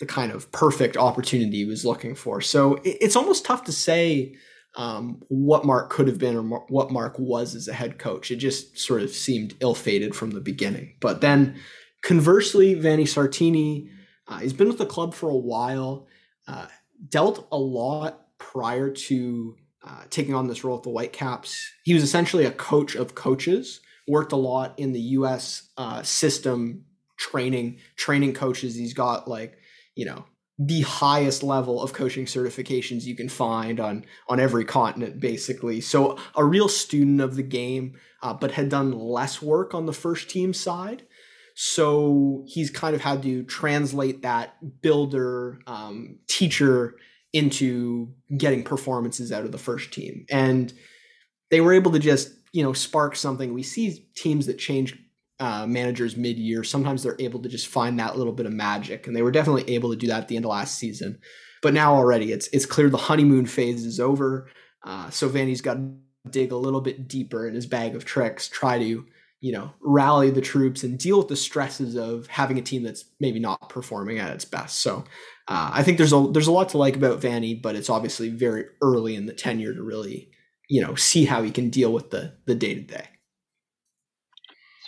the kind of perfect opportunity he was looking for. So it, it's almost tough to say um, what Marc could have been or what Marc was as a head coach. It just sort of seemed ill-fated from the beginning. But then, conversely, Vanni Sartini, uh, he's been with the club for a while, uh, dealt a lot prior to uh, taking on this role at the Whitecaps. He was essentially a coach of coaches. Worked a lot in the U.S. Uh, system, training training coaches. He's got like you know the highest level of coaching certifications you can find on on every continent basically so a real student of the game uh, but had done less work on the first team side so he's kind of had to translate that builder um, teacher into getting performances out of the first team. And they were able to just, you know, spark something. We see teams that change uh, managers mid-year. Sometimes they're able to just find that little bit of magic, and they were definitely able to do that at the end of last season. But now already, it's it's clear the honeymoon phase is over. Uh, so Vanni's got to dig a little bit deeper in his bag of tricks, try to you know, rally the troops and deal with the stresses of having a team that's maybe not performing at its best. So uh, I think there's a there's a lot to like about Vanni, but it's obviously very early in the tenure to really, you know, see how he can deal with the the day to day.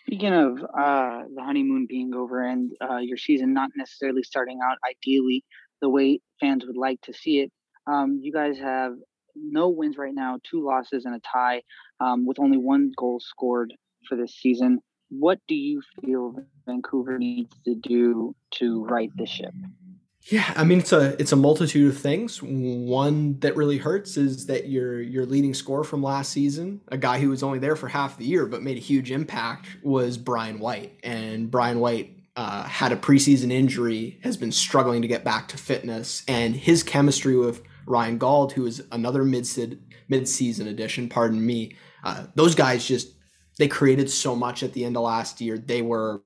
Speaking of uh, the honeymoon being over and uh, your season not necessarily starting out ideally the way fans would like to see it, um, you guys have no wins right now, two losses and a tie, um, with only one goal scored for this season. What do you feel Vancouver needs to do to right the ship? Yeah, I mean it's a it's a multitude of things. One that really hurts is that your your leading scorer from last season, a guy who was only there for half the year but made a huge impact, was Brian White. And Brian White uh, had a preseason injury, has been struggling to get back to fitness, and his chemistry with Ryan Gauld, who is another mid mid season addition, pardon me, uh, those guys just they created so much at the end of last year. They were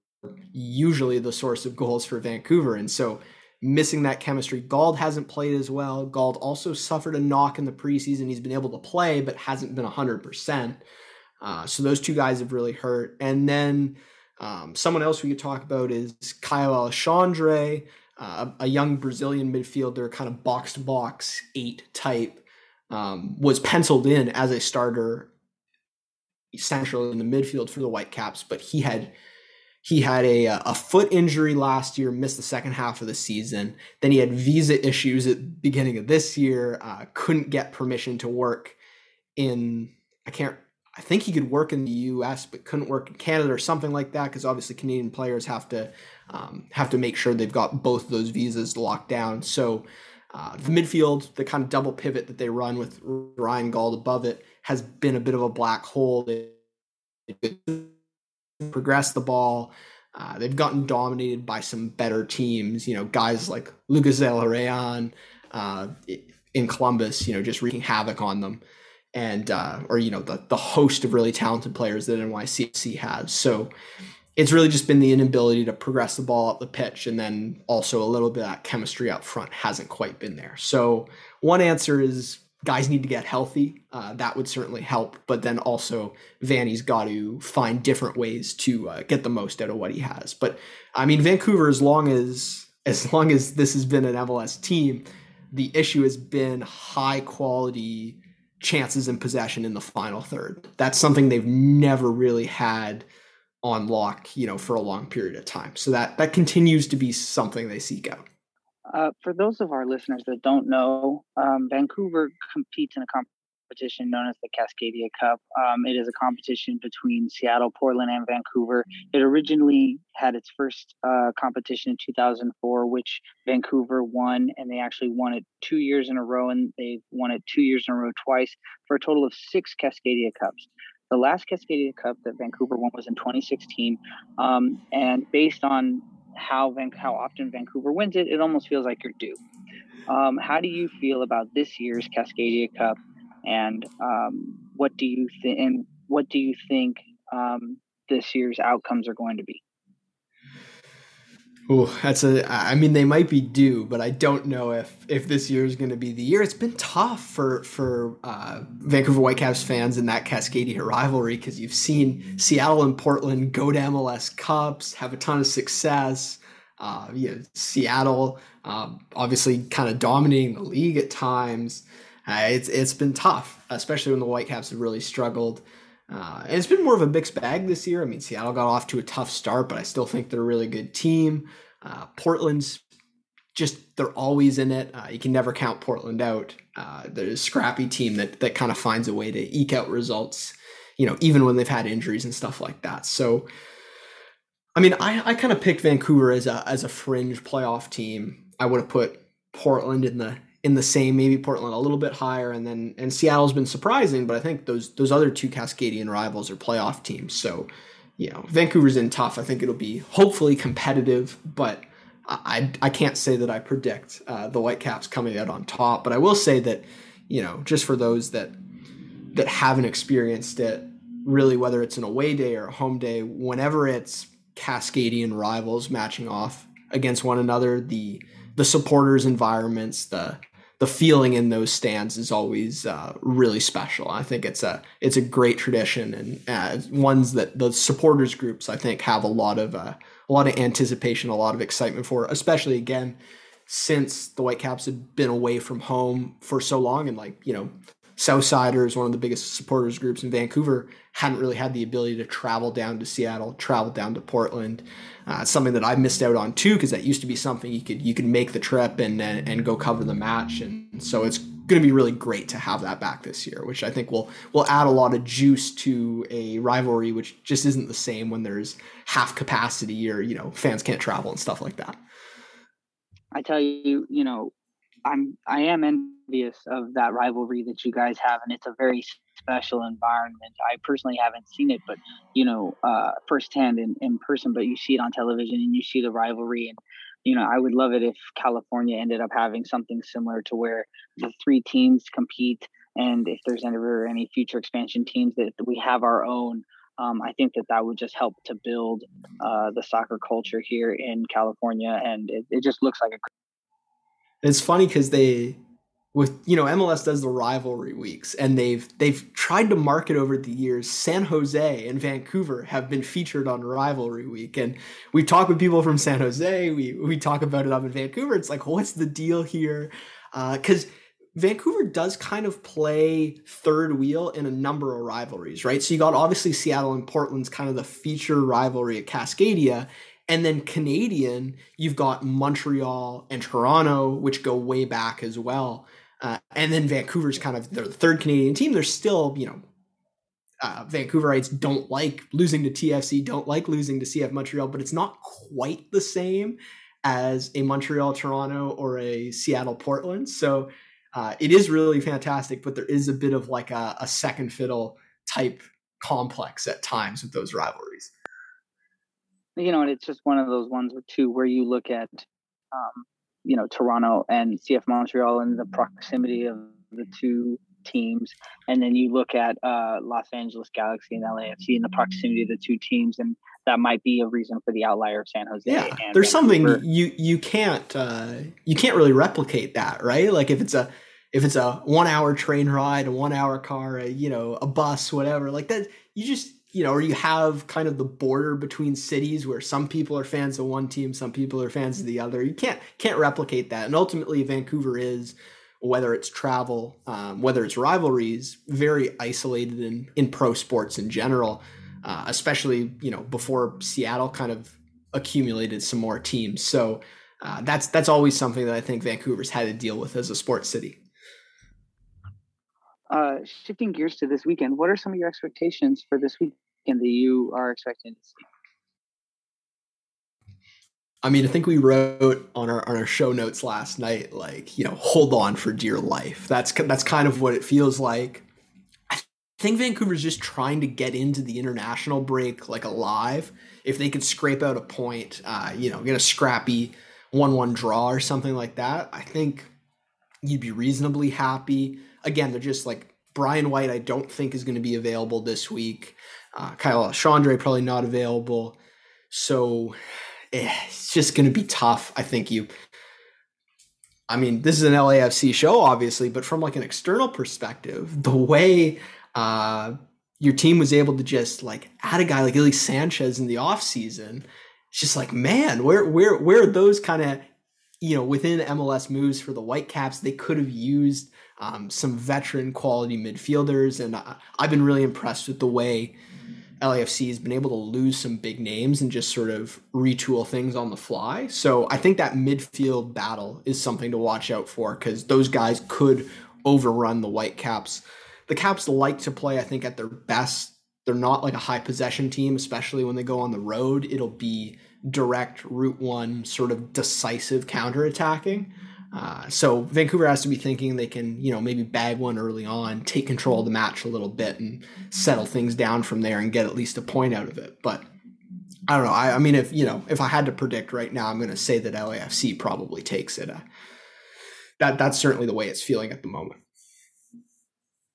usually the source of goals for Vancouver, and so missing that chemistry. Gauld hasn't played as well. Gauld also suffered a knock in the preseason. He's been able to play, but hasn't been 100%. Uh, so those two guys have really hurt. And then um, someone else we could talk about is Caio Alexandre, uh, a young Brazilian midfielder, kind of box to box eight type, um, was penciled in as a starter central in the midfield for the Whitecaps, but he had he had a, a foot injury last year, missed the second half of the season. Then he had visa issues at the beginning of this year, uh, couldn't get permission to work in, I can't, I think he could work in the US, but couldn't work in Canada or something like that, because obviously Canadian players have to um, have to make sure they've got both those visas locked down. So uh, the midfield, the kind of double pivot that they run with Ryan Gauld above it, has been a bit of a black hole. They, progress the ball. Uh, they've gotten dominated by some better teams, you know, guys like Lucas Zelarayan uh, in Columbus, you know, just wreaking havoc on them. And, uh, or, you know, the, the host of really talented players that NYCFC has. So it's really just been the inability to progress the ball up the pitch. And then also a little bit of that chemistry up front hasn't quite been there. So one answer is guys need to get healthy. Uh, that would certainly help. But then also, Vanni's got to find different ways to uh, get the most out of what he has. But I mean, Vancouver, as long as as long as this has been an MLS team, the issue has been high quality chances in possession in the final third. That's something they've never really had on lock, you know, for a long period of time. So that that continues to be something they seek out. Uh, for those of our listeners that don't know, um, Vancouver competes in a competition known as the Cascadia Cup. Um, it is a competition between Seattle, Portland, and Vancouver. It originally had its first uh, competition in 2004, which Vancouver won, and they actually won it two years in a row, and they've won it two years in a row twice for a total of six Cascadia Cups. The last Cascadia Cup that Vancouver won was in 2016, um, and based on how Van- how often Vancouver wins it, it almost feels like you're due. Um, how do you feel about this year's Cascadia Cup, and um, what do you think? And what do you think um, this year's outcomes are going to be? Oh, that's a. I mean, they might be due, but I don't know if if this year is going to be the year. It's been tough for for uh, Vancouver Whitecaps fans in that Cascadia rivalry because you've seen Seattle and Portland go to MLS Cups, have a ton of success. Uh, you know, Seattle um, obviously kind of dominating the league at times. Uh, it's it's been tough, especially when the Whitecaps have really struggled. Uh, and it's been more of a mixed bag this year. I mean, Seattle got off to a tough start, but I still think they're a really good team. Uh, Portland's just they're always in it. Uh, you can never count Portland out. Uh, they're a scrappy team that that kind of finds a way to eke out results. You know, even when they've had injuries and stuff like that. So, I mean, I, I kind of picked Vancouver as a as a fringe playoff team. I would have put Portland in the in the same, maybe Portland a little bit higher, and then and Seattle's been surprising, but I think those those other two Cascadian rivals are playoff teams. So, you know, Vancouver's in tough. I think it'll be hopefully competitive, but I I can't say that I predict uh, the Whitecaps coming out on top. But I will say that you know, just for those that that haven't experienced it, really, whether it's an away day or a home day, whenever it's Cascadian rivals matching off against one another, the the supporters environments, the the feeling in those stands is always uh, really special. I think it's a it's a great tradition and uh, ones that the supporters groups I think have a lot of uh, a lot of anticipation, a lot of excitement for, especially again since the Whitecaps had been away from home for so long and like you know Southsiders, one of the biggest supporters groups in Vancouver, hadn't really had the ability to travel down to Seattle, travel down to Portland. Uh, something that I missed out on too, because that used to be something you could you could make the trip and and, and go cover the match, and so it's going to be really great to have that back this year, which I think will will add a lot of juice to a rivalry, which just isn't the same when there's half capacity or you know fans can't travel and stuff like that. I tell you, you know, I'm I am envious of that rivalry that you guys have, and it's a very special environment. I personally haven't seen it, but you know, uh, firsthand in, in person. But you see it on television, and you see the rivalry, and you know, I would love it if California ended up having something similar to where the three teams compete, and if there's ever any future expansion teams that we have our own. Um, I think that that would just help to build uh, the soccer culture here in California, and it, it just looks like a it's funny because they with you know MLS does the rivalry weeks and they've they've tried to market over the years. San Jose and Vancouver have been featured on rivalry week and we talk with people from San Jose. We we talk about it up in Vancouver. It's like what's the deal here? Because uh, Vancouver does kind of play third wheel in a number of rivalries right? So you got obviously Seattle and Portland's kind of the feature rivalry at Cascadia and then Canadian, you've got Montreal and Toronto, which go way back as well. Uh, and then Vancouver's kind of the third Canadian team. They're still, you know, uh, Vancouverites don't like losing to TFC, don't like losing to CF Montreal, but it's not quite the same as a Montreal Toronto or a Seattle Portland. So uh, it is really fantastic, but there is a bit of like a, a second fiddle type complex at times with those rivalries you know, and it's just one of those ones or two where you look at, um, you know, Toronto and CF Montreal and the proximity of the two teams, and then you look at uh, Los Angeles Galaxy and LAFC and the proximity of the two teams, and that might be a reason for the outlier of San Jose. Yeah, there's Vancouver. something you you can't uh, you can't really replicate that, right? Like if it's a if it's a one hour train ride, a one hour car, a, you know, a bus, whatever, like that, you just you know, or you have kind of the border between cities where some people are fans of one team, some people are fans of the other. You can't can't replicate that. And ultimately, Vancouver is whether it's travel, um, whether it's rivalries, very isolated in in pro sports in general. Uh, especially you know before Seattle kind of accumulated some more teams. So uh, that's that's always something that I think Vancouver's had to deal with as a sports city. Uh, shifting gears to this weekend, what are some of your expectations for this week? That you are expecting to see? I mean, I think we wrote on our on our show notes last night, like you know, hold on for dear life. That's that's kind of what it feels like. I think Vancouver's just trying to get into the international break like alive. If they could scrape out a point, uh, you know, get a scrappy one-one draw or something like that, I think you'd be reasonably happy. Again, they're just like Brian White. I don't think is going to be available this week. Uh, Caio Alexandre probably not available. So eh, it's just going to be tough. I think you. I mean, this is an LAFC show, obviously, but from like an external perspective, the way uh, your team was able to just like add a guy like Ilie Sanchez in the offseason, it's just like, man, where where where are those kind of you know within MLS moves for the Whitecaps? They could have used um, some veteran quality midfielders, and I, I've been really impressed with the way LAFC has been able to lose some big names and just sort of retool things on the fly. So I think that midfield battle is something to watch out for because those guys could overrun the Whitecaps. The Caps like to play, I think, at their best. They're not like a high possession team, especially when they go on the road. It'll be direct, route one, sort of decisive counterattacking. Uh, so Vancouver has to be thinking they can, you know, maybe bag one early on, take control of the match a little bit, and settle things down from there and get at least a point out of it. But I don't know. I, I mean, if you know, if I had to predict right now, I'm going to say that LAFC probably takes it. Uh, that that's certainly the way it's feeling at the moment.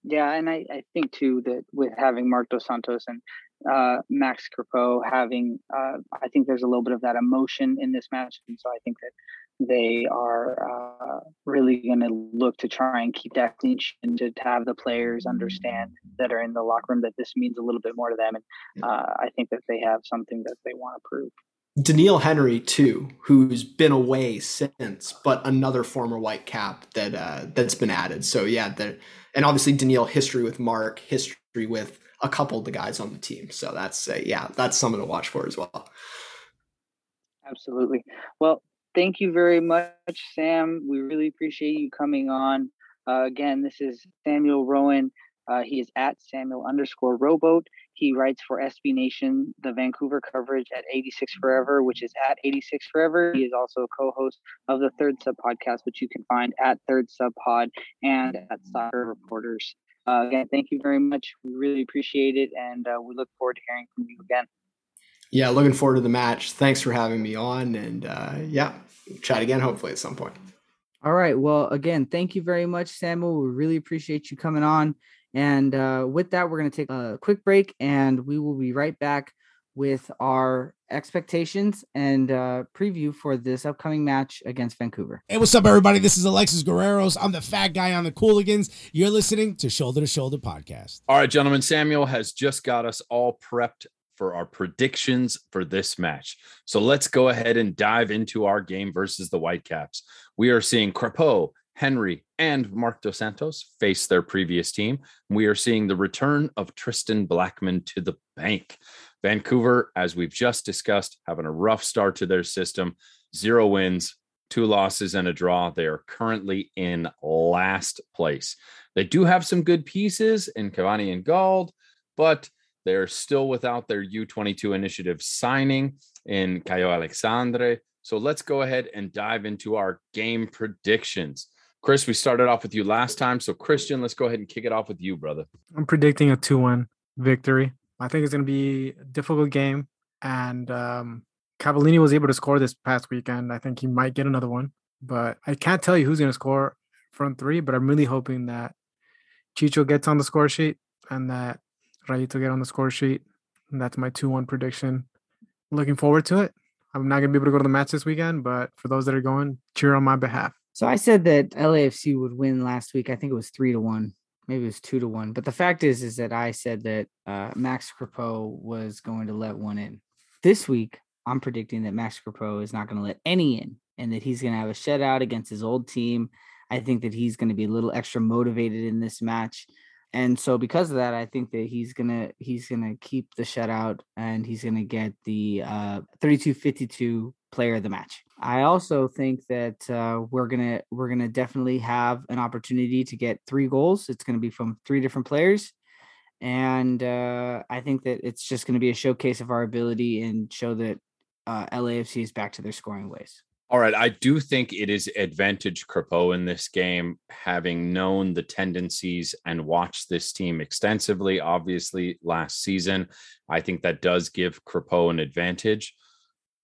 Yeah, and I, I think too that with having Marc Dos Santos and uh, Max Crepeau having, uh, I think there's a little bit of that emotion in this match. And so I think that they are uh, really going to look to try and keep that clinch and to have the players understand that are in the locker room that this means a little bit more to them. And uh, I think that they have something that they want to prove. Doneil Henry too, who's been away since, but another former white cap that uh, that's been added. So yeah, that and obviously Doneil history with Marc, history with a couple of the guys on the team. So that's uh, yeah, that's something to watch for as well. Absolutely. Well, thank you very much, Sam. We really appreciate you coming on. Uh, again, this is Samuel Rowan. Uh, he is at Samuel underscore rowboat. He writes for SB Nation, the Vancouver coverage at 86 Forever, which is at 86 Forever. He is also a co-host of the Third Sub podcast, which you can find at Third Sub Pod and at Soccer Reporters. Uh, again, thank you very much. We really appreciate it, and uh, we look forward to hearing from you again. Yeah, looking forward to the match. Thanks for having me on, and uh, yeah, chat again hopefully at some point. All right. Well, again, thank you very much, Samuel. We really appreciate you coming on. And uh, with that, we're going to take a quick break and we will be right back with our expectations and uh, preview for this upcoming match against Vancouver. Hey, what's up, everybody? This is Alexis Guerreros. I'm the fat guy on the Cooligans. You're listening to Shoulder to Shoulder Podcast. All right, gentlemen. Samuel has just got us all prepped for our predictions for this match. So let's go ahead and dive into our game versus the Whitecaps. We are seeing Crepeau, Henry, and Marc Dos Santos face their previous team. We are seeing the return of Tristan Blackmon to the Banc. Vancouver, as we've just discussed, having a rough start to their system, zero wins, two losses, and a draw. They are currently in last place. They do have some good pieces in Cavani and Gauld, but they're still without their U22 initiative signing in Caio Alexandre. So let's go ahead and dive into our game predictions. Chris, we started off with you last time. So, Christian, let's go ahead and kick it off with you, brother. I'm predicting a 2 1 victory. I think it's going to be a difficult game. And um, Cavallini was able to score this past weekend. I think he might get another one. But I can't tell you who's going to score front three, but I'm really hoping that Chicho gets on the score sheet and that Rayito get on the score sheet. And that's my 2 1 prediction. Looking forward to it. I'm not going to be able to go to the match this weekend, but for those that are going, cheer on my behalf. So I said that LAFC would win last week. I think it was three to one, maybe it was two to one. But the fact is, is that I said that uh, Max Crepeau was going to let one in. This week, I'm predicting that Max Crepeau is not going to let any in, and that he's going to have a shutout against his old team. I think that he's going to be a little extra motivated in this match. And so because of that, I think that he's gonna he's gonna keep the shutout and he's gonna get the uh 32-52 player of the match. I also think that uh, we're gonna we're gonna definitely have an opportunity to get three goals. It's gonna be from three different players, and uh, I think that it's just gonna be a showcase of our ability and show that uh, LAFC is back to their scoring ways. All right, I do think it is advantage Crepeau in this game, having known the tendencies and watched this team extensively. Obviously, last season, I think that does give Crepeau an advantage.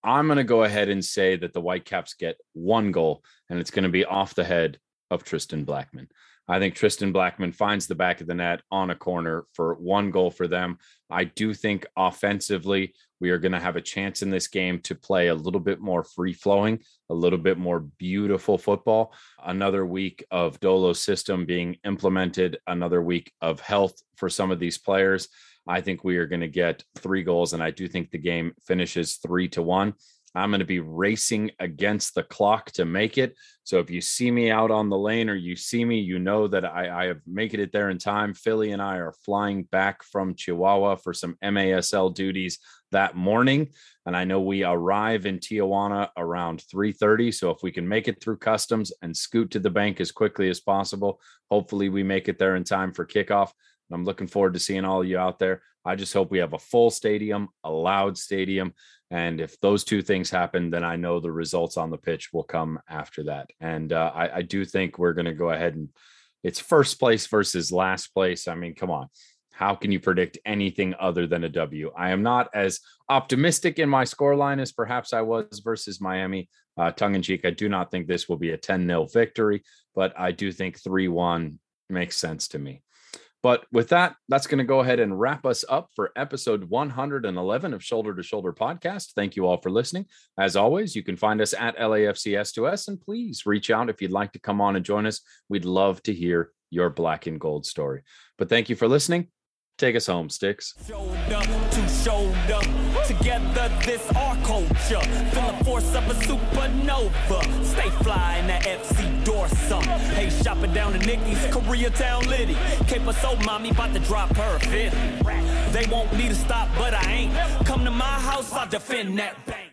I'm going to go ahead and say that the Whitecaps get one goal, and it's going to be off the head of Tristan Blackmon. I think Tristan Blackmon finds the back of the net on a corner for one goal for them. I do think offensively, we are going to have a chance in this game to play a little bit more free flowing, a little bit more beautiful football. Another week of Dolo system being implemented, another week of health for some of these players. I think we are going to get three goals, and I do think the game finishes three to one. I'm going to be racing against the clock to make it. So if you see me out on the lane or you see me, you know that I, I have making it there in time. Philly and I are flying back from Chihuahua for some MASL duties that morning, and I know we arrive in Tijuana around 3:30. So if we can make it through customs and scoot to the Banc as quickly as possible, hopefully we make it there in time for kickoff. And I'm looking forward to seeing all of you out there. I just hope we have a full stadium, a loud stadium. And if those two things happen, then I know the results on the pitch will come after that. And uh, I, I do think we're going to go ahead and it's first place versus last place. I mean, come on. How can you predict anything other than a W? I am not as optimistic in my scoreline as perhaps I was versus Miami. Uh, tongue in cheek, I do not think this will be a 10 0 victory, but I do think 3 1 makes sense to me. But with that, that's going to go ahead and wrap us up for episode 111 of Shoulder to Shoulder podcast. Thank you all for listening. As always, you can find us at LAFCS2S and please reach out if you'd like to come on and join us. We'd love to hear your black and gold story. But thank you for listening. Take us home, Sticks. To together this our culture. Feel the force of a supernova. Stay fly in that FC Dorsum. Hey, shopping down to Nikki's, Koreatown Liddy. Cape so mommy about to drop her 50. They want me to stop, but I ain't. Come to my house, I'll defend that bank.